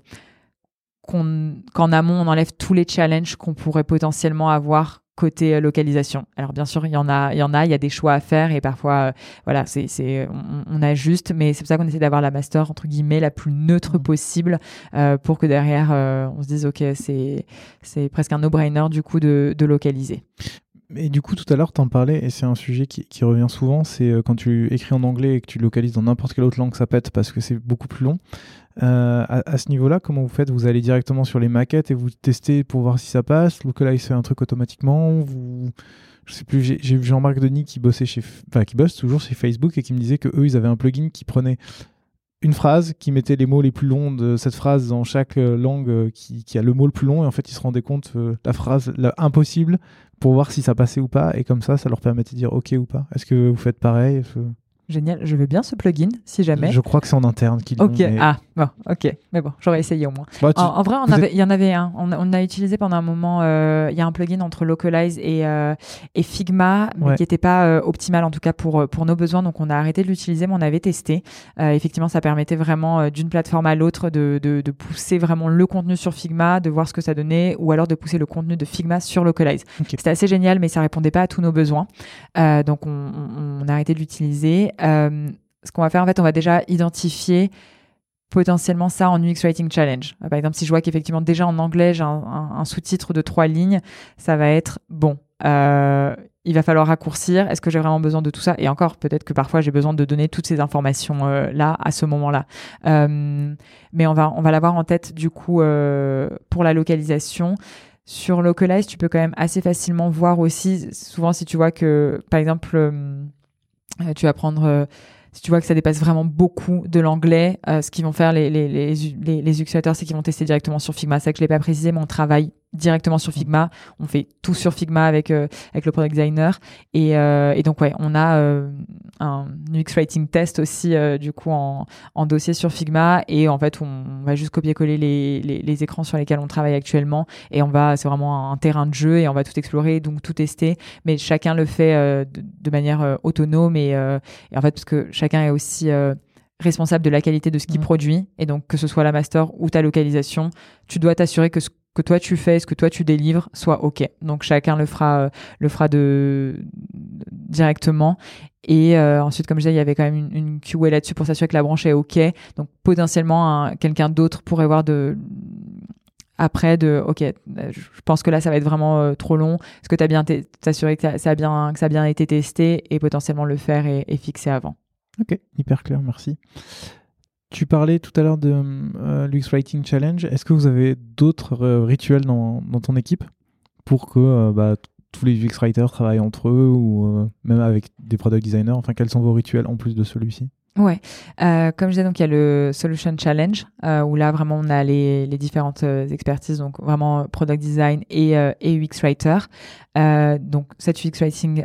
qu'on qu'en amont on enlève tous les challenges qu'on pourrait potentiellement avoir côté euh, localisation. Alors bien sûr, il y en a, il y en a, il y a des choix à faire et parfois, euh, voilà, c'est, c'est, on, ajuste, mais c'est pour ça qu'on essaie d'avoir la master entre guillemets la plus neutre mmh. possible euh, pour que derrière on se dise ok, c'est, c'est presque un no-brainer du coup de, de localiser. Et du coup, tout à l'heure, tu en parlais, et c'est un sujet qui, qui revient souvent, c'est quand tu écris en anglais et que tu localises dans n'importe quelle autre langue, ça pète parce que c'est beaucoup plus long. Euh, à, ce niveau-là, comment vous faites? Vous allez directement sur les maquettes et vous testez pour voir si ça passe? Il fait un truc automatiquement. Je sais plus, j'ai vu Jean-Marc Denis qui bossait chez, enfin, qui bosse toujours chez Facebook et qui me disait que eux, ils avaient un plugin qui prenait une phrase qui mettait les mots les plus longs de cette phrase dans chaque langue qui, qui, a le mot le plus long et en fait ils se rendaient compte la phrase impossible pour voir si ça passait ou pas et comme ça ça leur permettait de dire ok ou pas. Est-ce que vous faites pareil? Génial, je veux bien ce plugin si jamais. Je crois que c'est en interne qu'il Ok, ah, bon, ok, mais bon, j'aurais essayé au moins. Bah, en, vrai, il y en avait un. On, a utilisé pendant un moment, euh, il y a un plugin entre Localize et, euh, et Figma, mais qui n'était pas euh, optimal en tout cas pour, pour nos besoins. Donc on a arrêté de l'utiliser, mais on avait testé. effectivement, ça permettait vraiment d'une plateforme à l'autre de, de, de, pousser vraiment le contenu sur Figma, de voir ce que ça donnait, ou alors de pousser le contenu de Figma sur Localize. C'était assez génial, mais ça répondait pas à tous nos besoins. donc on, on, a arrêté de l'utiliser. Euh, ce qu'on va faire, en fait, on va déjà identifier potentiellement ça en UX Writing Challenge. Par exemple, si je vois qu'effectivement déjà en anglais j'ai un, sous-titre de trois lignes, ça va être bon. Euh, il va falloir raccourcir. Est-ce que j'ai vraiment besoin de tout ça? Et encore, peut-être que parfois j'ai besoin de donner toutes ces informations euh, là à ce moment-là. mais on va on va l'avoir en tête du coup pour la localisation. Sur Localize, tu peux quand même assez facilement voir aussi, souvent si tu vois que, par exemple, euh, tu vas prendre euh, si tu vois que ça dépasse vraiment beaucoup de l'anglais, euh, ce qu'ils vont faire les, les, les, les, les c'est qu'ils vont tester directement sur Figma. C'est que je l'ai pas précisé, mais on travaille directement sur Figma. On fait tout sur Figma avec euh, avec le product designer. Et, euh, et donc ouais, on a euh, un UX writing test aussi du coup en, en dossier sur Figma. Et en fait on, va juste copier-coller les, les, les, écrans sur lesquels on travaille actuellement. Et on va c'est vraiment un terrain de jeu et on va tout explorer donc tout tester. Mais chacun le fait de, de, manière autonome et, et, en fait parce que chacun est aussi responsable de la qualité de ce qu'il mmh. produit. Et donc que ce soit la master ou ta localisation tu dois t'assurer que ce que toi tu fais, ce que toi tu délivres soit ok. Donc chacun le fera, euh, le fera de directement. Et euh, ensuite, comme je disais, il y avait quand même une, une QA là-dessus pour s'assurer que la branche est ok. Donc potentiellement, quelqu'un d'autre pourrait voir de après de ok je pense que là ça va être vraiment euh, trop long est-ce que tu as bien t'assurer que ça a bien que ça a bien été testé et potentiellement le faire et, et fixer avant? Ok hyper clair merci tu parlais tout à l'heure de euh, l'UX Writing Challenge. Est-ce que vous avez d'autres euh, rituels dans, ton équipe pour que euh, bah, tous les UX writers travaillent entre eux ou même avec des product designers? Enfin, quels sont vos rituels en plus de celui-ci? Ouais, euh, comme je disais, donc il y a le Solution Challenge euh, où là vraiment on a les, les différentes euh, expertises, donc vraiment product design et, euh, et UX writer. Euh, donc cette UX writing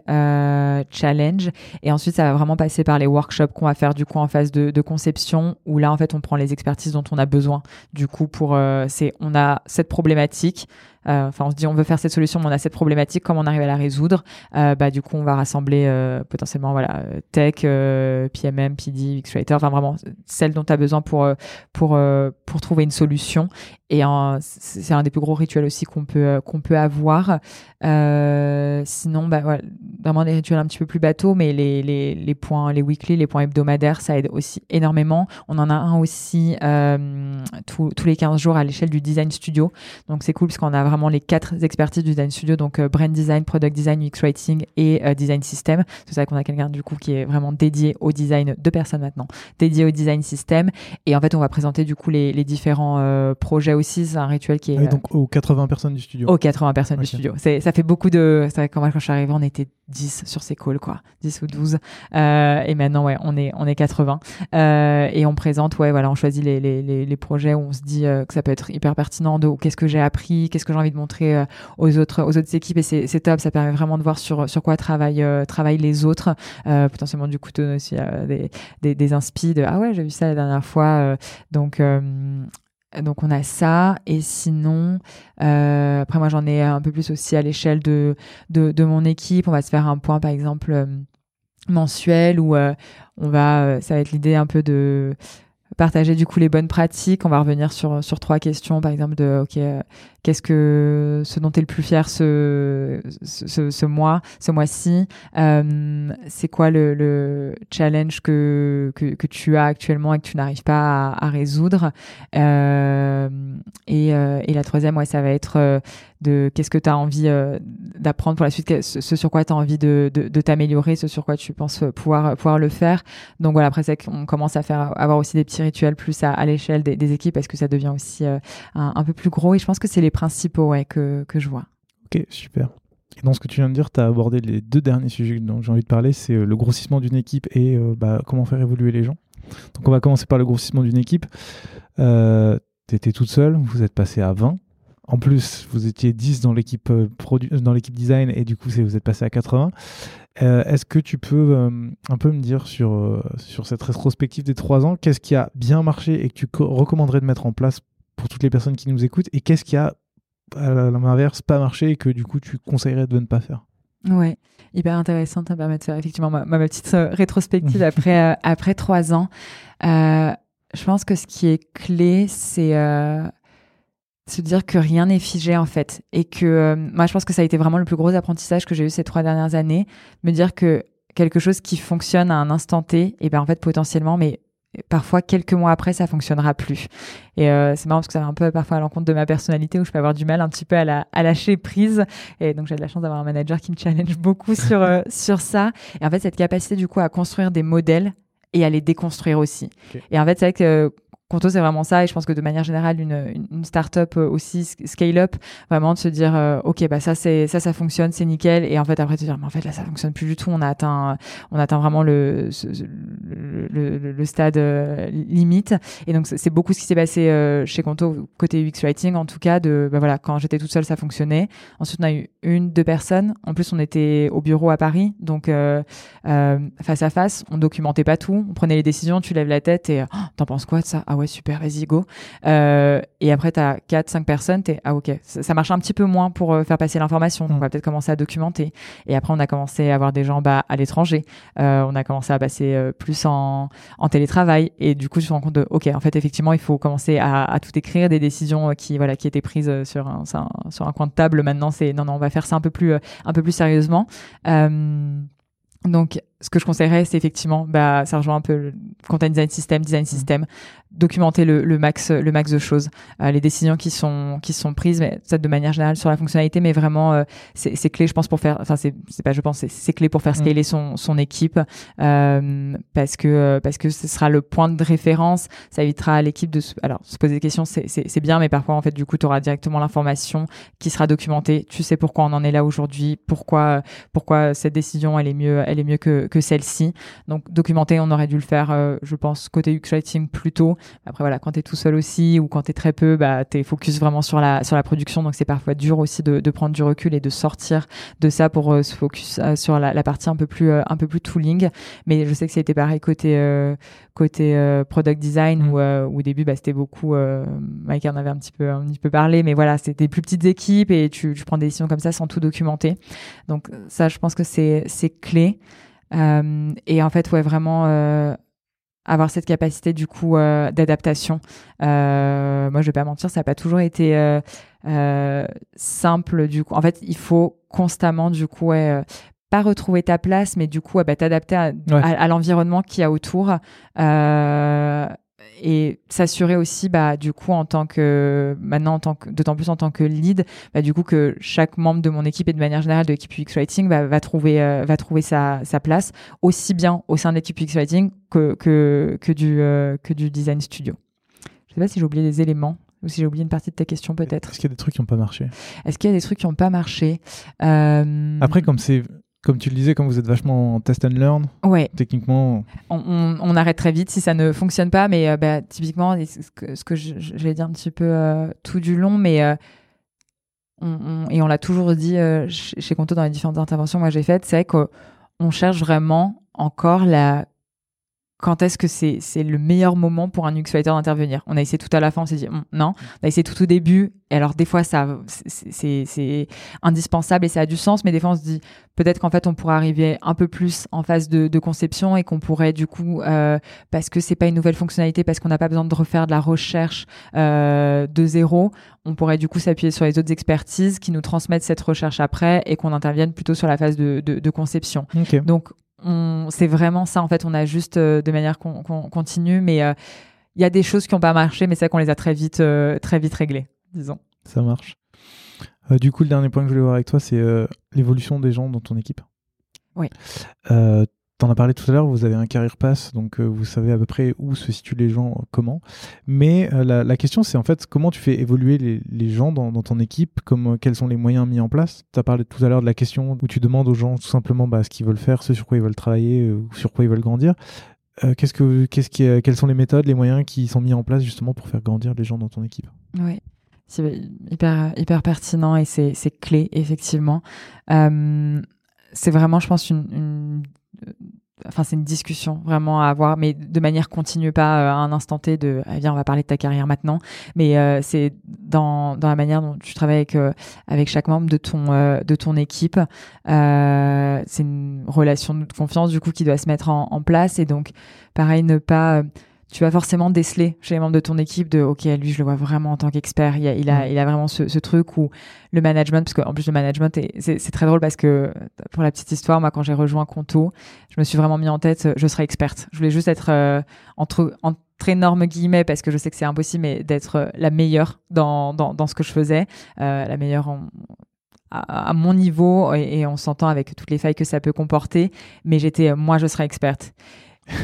challenge et ensuite ça va vraiment passer par les workshops qu'on va faire du coup en phase de, de, conception où là en fait on prend les expertises dont on a besoin. Du coup pour c'est on a cette problématique. Euh, enfin, on se dit on veut faire cette solution, mais on a cette problématique, comment on arrive à la résoudre euh, Bah du coup, on va rassembler euh, potentiellement voilà tech, PMM, PD, X-Writer, enfin vraiment celle dont tu as besoin pour pour pour trouver une solution. Et c'est un des plus gros rituels aussi qu'on peut qu'on peut avoir. sinon, bah voilà, vraiment des rituels un petit peu plus bateaux, mais les, les, les points, les weekly, les points hebdomadaires, ça aide aussi énormément. On en a un aussi tous, tous les 15 jours à l'échelle du design studio. Donc c'est cool parce qu'on a vraiment les quatre expertises du design studio, donc euh, brand design, product design, UX writing et euh, design system. C'est ça qu'on a quelqu'un du coup qui est vraiment dédié au design, de personnes maintenant, dédié au design system. Et en fait, on va présenter du coup les, les différents euh, projets aussi. C'est un rituel qui est ah donc aux 80 personnes du studio. Aux 80 personnes du studio. Ça fait beaucoup de. C'est vrai moi quand je suis arrivée, on était 10 sur ces calls quoi, 10 ou 12. et maintenant ouais, on est on est 80 et on présente ouais voilà, on choisit les, les, les, les projets où on se dit que ça peut être hyper pertinent de qu'est-ce que j'ai appris, qu'est-ce que j'ai envie de montrer euh, aux autres aux autres équipes. Et c'est top. Ça permet vraiment de voir sur sur quoi travaillent euh, travaillent les autres. Euh, potentiellement du coup aussi des des, des de ah ouais j'ai vu ça la dernière fois donc donc on a ça. Et sinon après moi j'en ai un peu plus aussi à l'échelle de, de, de mon équipe. On va se faire un point par exemple mensuel où on va ça va être l'idée un peu de partager du coup les bonnes pratiques. On va revenir sur sur trois questions, par exemple de ok, qu'est-ce que ce dont tu es le plus fier ce ce, ce, mois, ce mois-ci. Euh, c'est quoi le, le challenge que, que, tu as actuellement et que tu n'arrives pas à, résoudre? Euh, et, euh, et la troisième, ouais, ça va être de qu'est-ce que tu as envie d'apprendre pour la suite, ce sur quoi tu as envie de, de, t'améliorer, ce sur quoi tu penses pouvoir, pouvoir le faire? Donc voilà, après, c'est qu'on commence à faire avoir aussi des petits rituels plus à, l'échelle des, équipes parce que ça devient aussi un, un, peu plus gros. Et je pense que c'est les principaux que, que je vois. Ok, super. Et dans ce que tu viens de dire, tu as abordé les deux derniers sujets dont j'ai envie de parler, c'est euh, le grossissement d'une équipe et bah, comment faire évoluer les gens. Donc on va commencer par le grossissement d'une équipe. Euh, tu étais toute seule, vous êtes passé à 20. En plus, vous étiez 10 dans l'équipe euh, design et du coup, vous êtes passé à 80. Euh, est-ce que tu peux un peu me dire sur, sur cette rétrospective des 3 ans, qu'est-ce qui a bien marché et que tu recommanderais de mettre en place pour toutes les personnes qui nous écoutent et qu'est-ce qui a, à l'inverse, pas marché et que du coup, tu conseillerais de ne pas faire Ouais, hyper intéressant. Ça me permet de faire effectivement ma, ma petite rétrospective après, <laughs> après 3 ans. je pense que ce qui est clé, c'est se dire que rien n'est figé en fait et que euh, moi je pense que ça a été vraiment le plus gros apprentissage que j'ai eu ces trois dernières années me dire que quelque chose qui fonctionne à un instant T et ben en fait potentiellement mais parfois quelques mois après ça fonctionnera plus. Et euh, c'est marrant parce que ça va un peu parfois à l'encontre de ma personnalité où je peux avoir du mal un petit peu à, la, à lâcher prise. Et donc j'ai de la chance d'avoir un manager qui me challenge <laughs> beaucoup sur euh, sur ça. Et en fait cette capacité du coup à construire des modèles et à les déconstruire aussi. Et en fait, c'est vrai que Conto, c'est vraiment ça. Et je pense que de manière générale, une, une start-up euh, aussi scale-up, vraiment de se dire, euh, OK, bah ça, c'est, ça, ça fonctionne, c'est nickel. Et en fait, après, de se dire, mais en fait, là, ça fonctionne plus du tout. On a atteint, on atteint vraiment le, le, le, stade euh, limite. Et donc, c'est beaucoup ce qui s'est passé chez Conto, côté UX Writing, en tout cas, de, bah voilà, quand j'étais toute seule, ça fonctionnait. Ensuite, on a eu une, deux personnes. En plus, on était au bureau à Paris. Donc, face à face, on documentait pas tout. On prenait les décisions, tu lèves la tête et, oh, t'en penses quoi de ça? Ah ouais, super, vas-y, go. Euh, et après, tu as 4, 5 personnes, t'es, ah ok, ça, marche un petit peu moins pour euh, faire passer l'information. Donc, on va mm. peut-être commencer à documenter. Et après, on a commencé à avoir des gens bah, à l'étranger. Euh, on a commencé à passer plus en, en, télétravail. Et du coup, je me rends compte de, ok, en fait, effectivement, il faut commencer à, à tout écrire, des décisions qui, voilà, qui étaient prises sur un, sur un coin de table. Maintenant, c'est, non, non, on va faire ça un peu plus, un peu plus sérieusement. donc, ce que je conseillerais, c'est effectivement, bah, ça rejoint un peu le content design system, design mmh. system, documenter le, le, max, le max de choses, euh, les décisions qui sont qui sont prises, mais ça de manière générale sur la fonctionnalité, mais vraiment euh, c'est clé, je pense, pour faire, enfin c'est c'est pas, je pense, c'est clé pour faire mmh. scaler son son équipe euh, parce que parce que ce sera le point de référence, ça évitera à l'équipe de se, alors se poser des questions, c'est c'est bien, mais parfois en fait du coup tu auras directement l'information qui sera documentée, tu sais pourquoi on en est là aujourd'hui, pourquoi pourquoi cette décision elle est mieux elle est mieux que que celle-ci. Donc documenter, on aurait dû le faire, euh, je pense, côté UX Writing plus tôt. Après voilà, quand tu es tout seul aussi ou quand tu es très peu, bah, tu es focus vraiment sur la, sur la production. Donc c'est parfois dur aussi de, de, prendre du recul et de sortir de ça pour euh, se focus euh, sur la, la, partie un peu plus, un peu plus tooling. Mais je sais que ça a été pareil côté, côté product design mmh. où, au début bah, c'était beaucoup, Mike en avait un petit peu, un petit peu parlé, mais voilà, c'était des plus petites équipes et tu, tu prends des décisions comme ça sans tout documenter. Donc ça, je pense que c'est clé. Euh, et en fait, ouais, vraiment euh, avoir cette capacité du coup euh, d'adaptation. Moi, je vais pas mentir, ça n'a pas toujours été simple du coup. En fait, il faut constamment du coup ouais, pas retrouver ta place, mais du coup bah, t'adapter à, à, l'environnement qui y a autour. Et s'assurer aussi bah du coup en tant que maintenant en tant que d'autant plus en tant que lead bah du coup que chaque membre de mon équipe et de manière générale de l'équipe UX Writing bah, va trouver euh, va trouver sa, sa place aussi bien au sein de l'équipe UX Writing que que que du euh, que du design studio. Je sais pas si j'ai oublié des éléments ou si j'ai oublié une partie de ta question peut-être. Est-ce qu'il y a des trucs qui n'ont pas marché? Est-ce qu'il y a des trucs qui n'ont pas marché? Euh... Après comme c'est comme tu le disais, comme vous êtes vachement en test and learn, ouais. techniquement. On, on, arrête très vite si ça ne fonctionne pas, mais euh, bah, typiquement, ce que, ce que j'allais dire un petit peu euh, tout du long, mais euh, on, et on l'a toujours dit chez, Conto dans les différentes interventions que j'ai faites, c'est qu'on cherche vraiment encore la quand est-ce que c'est le meilleur moment pour un UX writer d'intervenir? On a essayé tout à la fin, on s'est dit hum, non. On a essayé tout au début. Et alors des fois ça c'est indispensable et ça a du sens, mais des fois on se dit peut-être qu'en fait on pourrait arriver un peu plus en phase de, de conception et qu'on pourrait du coup euh, parce que c'est pas une nouvelle fonctionnalité, parce qu'on n'a pas besoin de refaire de la recherche euh, de zéro, on pourrait du coup s'appuyer sur les autres expertises qui nous transmettent cette recherche après et qu'on intervienne plutôt sur la phase de, de, de conception. Donc c'est vraiment ça en fait. On a juste euh, de manière continue, mais euh, il y a des choses qui n'ont pas marché, mais c'est qu'on les a très vite, euh, très vite réglées, disons. Ça marche. du coup, le dernier point que je voulais voir avec toi, c'est l'évolution des gens dans ton équipe. Oui. T'en as parlé tout à l'heure, vous avez un carrière pass, donc euh, vous savez à peu près où se situent les gens, euh, comment. Mais euh, la, question, c'est en fait comment tu fais évoluer les, gens dans, ton équipe, comme, quels sont les moyens mis en place? Tu as parlé tout à l'heure de la question où tu demandes aux gens tout simplement bah, ce qu'ils veulent faire, ce sur quoi ils veulent travailler, ou sur quoi ils veulent grandir. quelles sont les méthodes, les moyens qui sont mis en place justement pour faire grandir les gens dans ton équipe? Oui, c'est hyper, hyper pertinent et c'est, clé, effectivement. c'est vraiment, je pense, une enfin c'est une discussion vraiment à avoir mais de manière continue pas euh, à un instant T de ah, viens on va parler de ta carrière maintenant. Mais euh, c'est dans, dans la manière dont tu travailles avec euh, avec chaque membre de ton de ton équipe. C'est une relation de confiance du coup qui doit se mettre en place. Et donc pareil ne pas tu vas forcément déceler chez les membres de ton équipe de ok lui je le vois vraiment en tant qu'expert. Il a il a, mm. il a vraiment ce, ce, truc où le management parce qu'en plus le management c'est très drôle parce que pour la petite histoire moi quand j'ai rejoint Conto je me suis vraiment mis en tête je serai experte. Je voulais juste être euh, entre entre énormes guillemets parce que je sais que c'est impossible mais d'être euh, la meilleure dans, dans, dans ce que je faisais euh, la meilleure en, à, mon niveau et, et on s'entend avec toutes les failles que ça peut comporter. Mais j'étais moi je serai experte.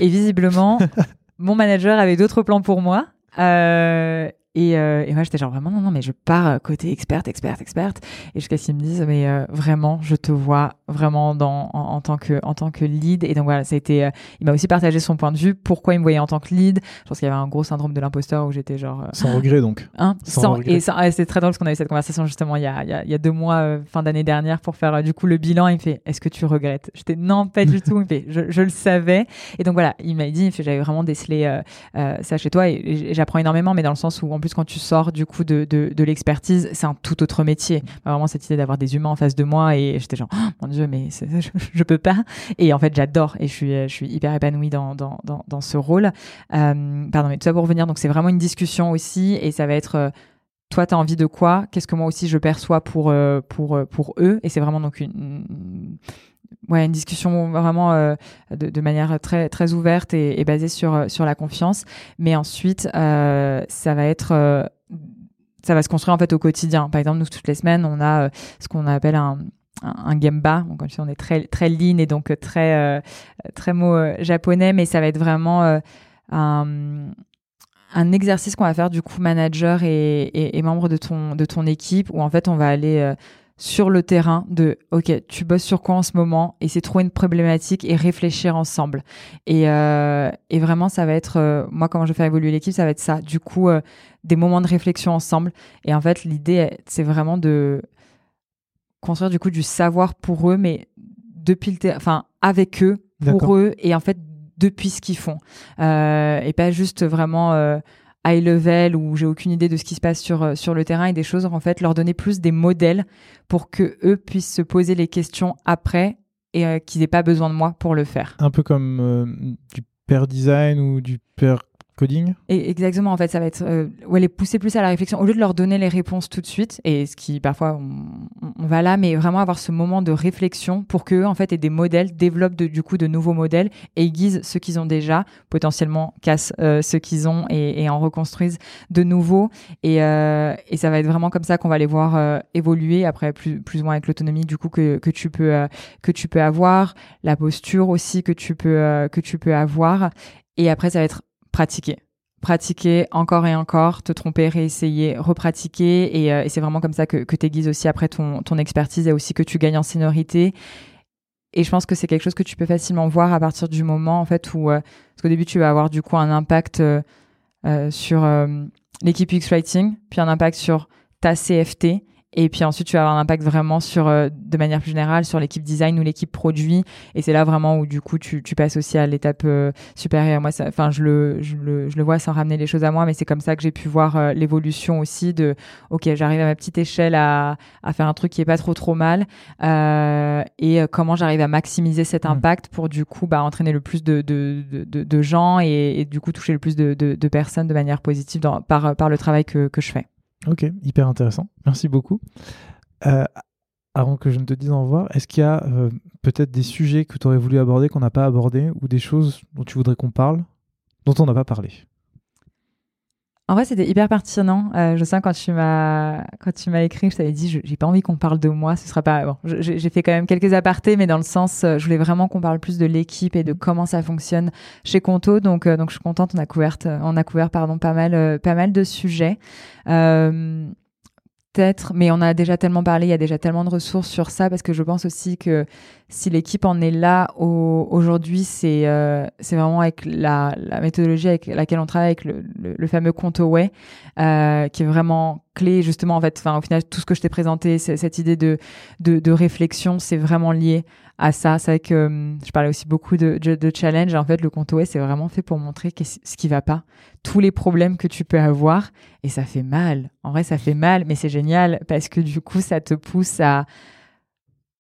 Et visiblement <laughs> mon manager avait d'autres plans pour moi. Euh, et, euh, et moi, j'étais genre vraiment, non, non, mais je pars euh, côté experte, experte, experte. Et jusqu'à ce qu'ils me disent, mais euh, vraiment, je te vois vraiment dans, en, tant que, en tant que lead. Et donc voilà, ça a été, euh, il m'a aussi partagé son point de vue, pourquoi il me voyait en tant que lead? Je pense qu'il y avait un gros syndrome de l'imposteur où j'étais genre. sans regret donc. <laughs> Hein, sans, Et c'est très drôle parce qu'on a eu cette conversation justement il y a, il y a, il y a deux mois, fin d'année dernière, pour faire du coup le bilan. Il me fait, est-ce que tu regrettes? J'étais, non, pas du tout. Il me fait, je, je, le savais. Et donc voilà, il m'a dit, j'avais vraiment décelé ça chez toi et, et j'apprends énormément, mais dans le sens où en plus quand tu sors du coup de, de, l'expertise, c'est un tout autre métier. Vraiment cette idée d'avoir des humains en face de moi et j'étais genre, oh, mon Dieu, mais <laughs> je, je, peux pas. Et en fait, j'adore et je suis, je suis hyper épanouie dans, dans, dans, ce rôle. Euh, pardon, mais tout ça pour revenir. Donc c'est vraiment une discussion aussi et ça va être euh, toi, tu as envie de quoi? Qu'est-ce que moi aussi je perçois pour, euh, pour, pour eux? Et c'est vraiment donc une, ouais, une discussion vraiment euh, de, manière très très ouverte et, basée sur euh, sur la confiance. Mais ensuite, euh, ça va être ça va se construire en fait au quotidien. Par exemple, nous toutes les semaines, on a ce qu'on appelle un un, gemba. Donc, on est très très lean et donc très très mot japonais, mais ça va être vraiment un un exercice qu'on va faire du coup manager et, et, et membre de ton de ton équipe où en fait on va aller sur le terrain de ok tu bosses sur quoi en ce moment et c'est trouver une problématique et réfléchir ensemble. Et, euh, et vraiment ça va être euh, moi comment je fais évoluer l'équipe ça va être ça. Du coup euh, des moments de réflexion ensemble. Et en fait l'idée c'est vraiment de construire du coup du savoir pour eux mais depuis le terrain enfin avec eux pour eux et en fait depuis ce qu'ils font. Et pas juste vraiment high level où j'ai aucune idée de ce qui se passe sur euh, sur le terrain et des choses en fait leur donner plus des modèles pour que eux puissent se poser les questions après et euh, qu'ils n'aient pas besoin de moi pour le faire. Un peu comme euh, du pair design ou du pair coding Exactement, en fait, ça va être euh, les pousser plus à la réflexion au lieu de leur donner les réponses tout de suite, et ce qui parfois on, va là, mais vraiment avoir ce moment de réflexion pour qu'eux en fait aient des modèles, développent du coup de nouveaux modèles aiguisent ceux qu'ils ont déjà, potentiellement cassent euh, ceux qu'ils ont et, en reconstruisent de nouveaux. Et, euh, et ça va être vraiment comme ça qu'on va les voir euh, évoluer après plus, plus ou moins avec l'autonomie du coup que, que tu peux que tu peux avoir, la posture aussi que tu peux que tu peux avoir. Et après, ça va être pratiquer pratiquer encore et encore, te tromper, réessayer, repratiquer. Et, euh, et c'est vraiment comme ça que, que tu aiguises aussi après ton, expertise et aussi que tu gagnes en seniorité. Et je pense que c'est quelque chose que tu peux facilement voir à partir du moment en fait où, euh, parce qu'au début tu vas avoir du coup un impact euh, sur l'équipe X-Writing, puis un impact sur ta CFT, et puis ensuite, tu vas avoir un impact vraiment sur, euh, de manière plus générale, sur l'équipe design ou l'équipe produit. Et c'est là vraiment où du coup, tu, tu passes aussi à l'étape euh, supérieure. Moi, enfin, je le, je le, je le vois sans ramener les choses à moi, mais c'est comme ça que j'ai pu voir euh, l'évolution aussi de, ok, j'arrive à ma petite échelle à, à faire un truc qui est pas trop trop mal, et comment j'arrive à maximiser cet mmh. impact pour du coup, bah, entraîner le plus de, de, de, de gens et, et, du coup toucher le plus de, de, de personnes de manière positive dans, par, par le travail que, que je fais. Ok, hyper intéressant. Merci beaucoup. Euh, avant que je ne te dise au revoir, est-ce qu'il y a euh, peut-être des sujets que tu aurais voulu aborder qu'on n'a pas abordé ou des choses dont tu voudrais qu'on parle dont on n'a pas parlé? En vrai, c'était hyper pertinent. Euh, je sens quand tu m'as quand tu m'as écrit, je t'avais dit, j'ai pas envie qu'on parle de moi. Ce sera pas bon. J'ai fait quand même quelques apartés, mais dans le sens, je voulais vraiment qu'on parle plus de l'équipe et de comment ça fonctionne chez Conto. Donc donc je suis contente. On a couvert on a couvert pardon pas mal pas mal de sujets. Euh, peut-être, mais on a déjà tellement parlé, il y a déjà tellement de ressources sur ça, parce que je pense aussi que si l'équipe en est là aujourd'hui, c'est euh, c'est vraiment avec la, méthodologie avec laquelle on travaille, avec le, fameux compte Away, euh, qui est vraiment clé, justement, en fait, enfin, au final, tout ce que je t'ai présenté, cette idée de, de, réflexion, c'est vraiment lié à ça. C'est vrai que hum, je parlais aussi beaucoup de, de, challenge. En fait, le compte OS c'est vraiment fait pour montrer ce qui va pas, tous les problèmes que tu peux avoir. Et ça fait mal. En vrai, ça fait mal, mais c'est génial parce que du coup, ça te pousse à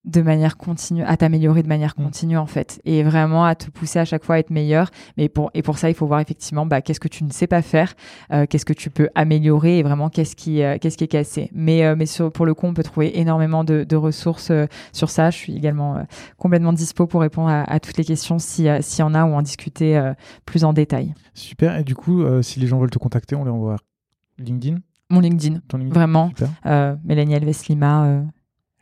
de manière continue, à t'améliorer de manière mm. continue en fait, et vraiment à te pousser à chaque fois à être meilleur. Mais pour et pour ça, il faut voir effectivement bah, qu'est-ce que tu ne sais pas faire, euh, qu'est-ce que tu peux améliorer et vraiment qu'est-ce qui euh, qu'est-ce qui est cassé. Mais euh, mais sur, pour le coup, on peut trouver énormément de, de ressources sur ça. Je suis également complètement dispo pour répondre à, à toutes les questions si s'il y en a ou en discuter plus en détail. Super. Et du coup, si les gens veulent te contacter, on les envoie LinkedIn? Mon LinkedIn, LinkedIn? vraiment. Mélanie Alves Lima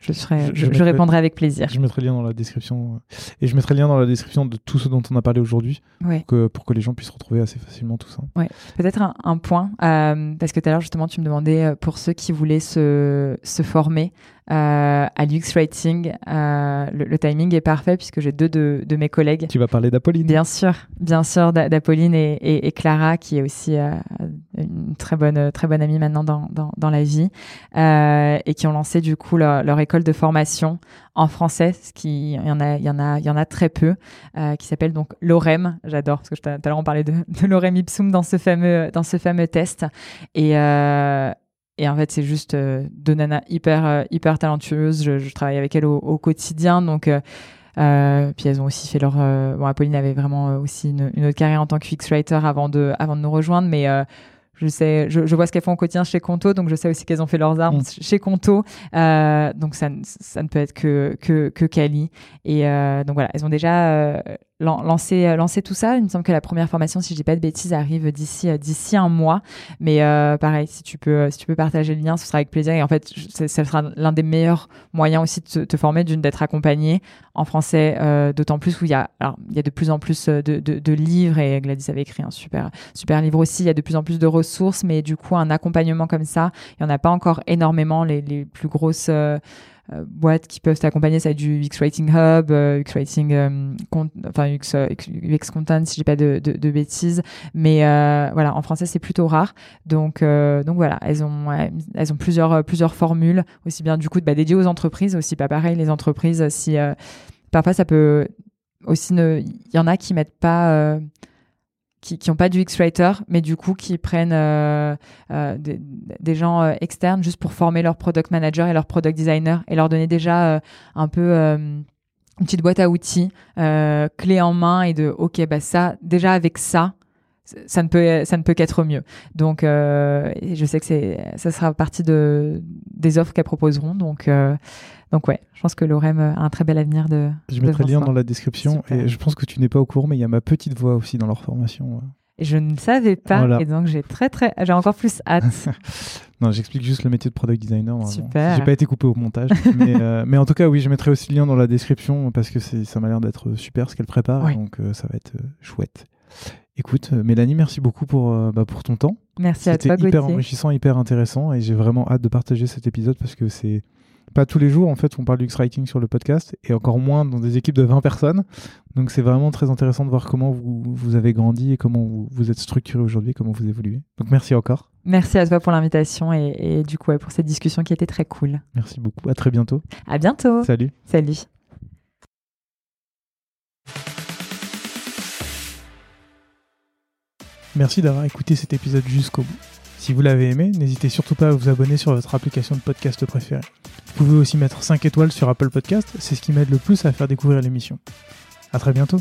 je, serai, je, répondrai avec plaisir. Je mettrai le lien dans la description. Euh, et je mettrai le lien dans la description de tout ce dont on a parlé aujourd'hui pour, que, pour que les gens puissent retrouver assez facilement tout ça. Ouais. Peut-être un, point, euh, parce que tout à l'heure, justement, tu me demandais euh, pour ceux qui voulaient se, se former euh, à l'UX Writing. Euh, le, timing est parfait puisque j'ai deux de, de, mes collègues. Tu vas parler d'Apolline. Bien sûr, bien sûr, d'Apolline et, et, et, Clara, qui est aussi euh, une très bonne, très bonne amie maintenant dans, dans, dans la vie, euh, et qui ont lancé du coup leur, leur, école de formation en français, ce qui il y en a, il y en a, il y en a très peu, euh, qui s'appelle donc l'OREM. J'adore parce que tout à l'heure on parlait de, de l'OREM ipsum dans ce fameux, dans ce fameux test. Et euh, et en fait, c'est juste euh, deux nanas hyper, euh, hyper talentueuses. Je, je, travaille avec elles au, au quotidien. Donc, euh, puis elles ont aussi fait leur. bon, Apolline avait vraiment aussi une, une, autre carrière en tant que fix writer avant de, avant de nous rejoindre. Mais je sais, je, je vois ce qu'elles font au quotidien chez Conto, donc je sais aussi qu'elles ont fait leurs armes mm. chez Conto. Donc ça, ça ne peut être que que, que Cali. Et donc voilà, elles ont déjà euh, lancé tout ça. Il me semble que la première formation, si je dis pas de bêtises, arrive d'ici d'ici un mois. Mais euh, pareil, si tu peux partager le lien, ce sera avec plaisir. Et en fait, ça sera l'un des meilleurs moyens aussi de te, former, d'une d'être accompagné en français, euh, d'autant plus où il y a y de plus en plus de, livres et Gladys avait écrit un super livre aussi. Il y a de plus en plus de ressources, mais du coup, un accompagnement comme ça, il n'y en a pas encore énormément. Les, plus grosses euh, euh, boîtes qui peuvent t'accompagner, ça du UX Writing Hub, euh, UX Writing, enfin UX, UX, Content, si j'ai pas de, de, de, bêtises. Mais voilà, en français, c'est plutôt rare. Donc, donc voilà, elles ont, elles ont plusieurs, plusieurs formules, aussi bien du coup bah, dédiées aux entreprises, aussi pas pareil, les entreprises, si parfois ça peut aussi, il y en a qui mettent pas qui n'ont pas du X-Writer, mais du coup qui prennent euh, euh, des, gens euh, externes juste pour former leur product manager et leur product designer et leur donner déjà un peu une petite boîte à outils, clé en main et de ok bah ça déjà avec ça ça ne peut ça ne peut qu'être mieux. Donc je sais que c'est ça sera partie de des offres qu'elles proposeront donc donc ouais, je pense que l'OREM a un très bel avenir de. Je mettrai le lien dans la description et je pense que tu n'es pas au courant, mais il y a ma petite voix aussi dans leur formation. Je ne savais pas, et donc j'ai très très, j'ai encore plus hâte. <laughs> non, j'explique juste le métier de product designer. Super. J'ai pas été coupé au montage, <laughs> mais, euh, mais, en tout cas oui, je mettrai aussi le lien dans la description parce que ça m'a l'air d'être super ce qu'elle prépare, donc euh, ça va être euh, chouette. Écoute, Mélanie, merci beaucoup pour, bah, pour ton temps. Merci à toi, C'était hyper enrichissant, hyper intéressant, et j'ai vraiment hâte de partager cet épisode parce que c'est pas tous les jours en fait on parle du X-Writing sur le podcast et encore moins dans des équipes de 20 personnes. Donc c'est vraiment très intéressant de voir comment vous, vous avez grandi et comment vous, vous êtes structuré aujourd'hui, comment vous évoluez. Donc merci encore. Merci à toi pour l'invitation et, et, du coup pour cette discussion qui était très cool. Merci beaucoup. À très bientôt. À bientôt. Salut. Salut. Merci d'avoir écouté cet épisode jusqu'au bout. Si vous l'avez aimé, n'hésitez surtout pas à vous abonner sur votre application de podcast préférée. Vous pouvez aussi mettre 5 étoiles sur Apple Podcast, c'est ce qui m'aide le plus à faire découvrir l'émission. A très bientôt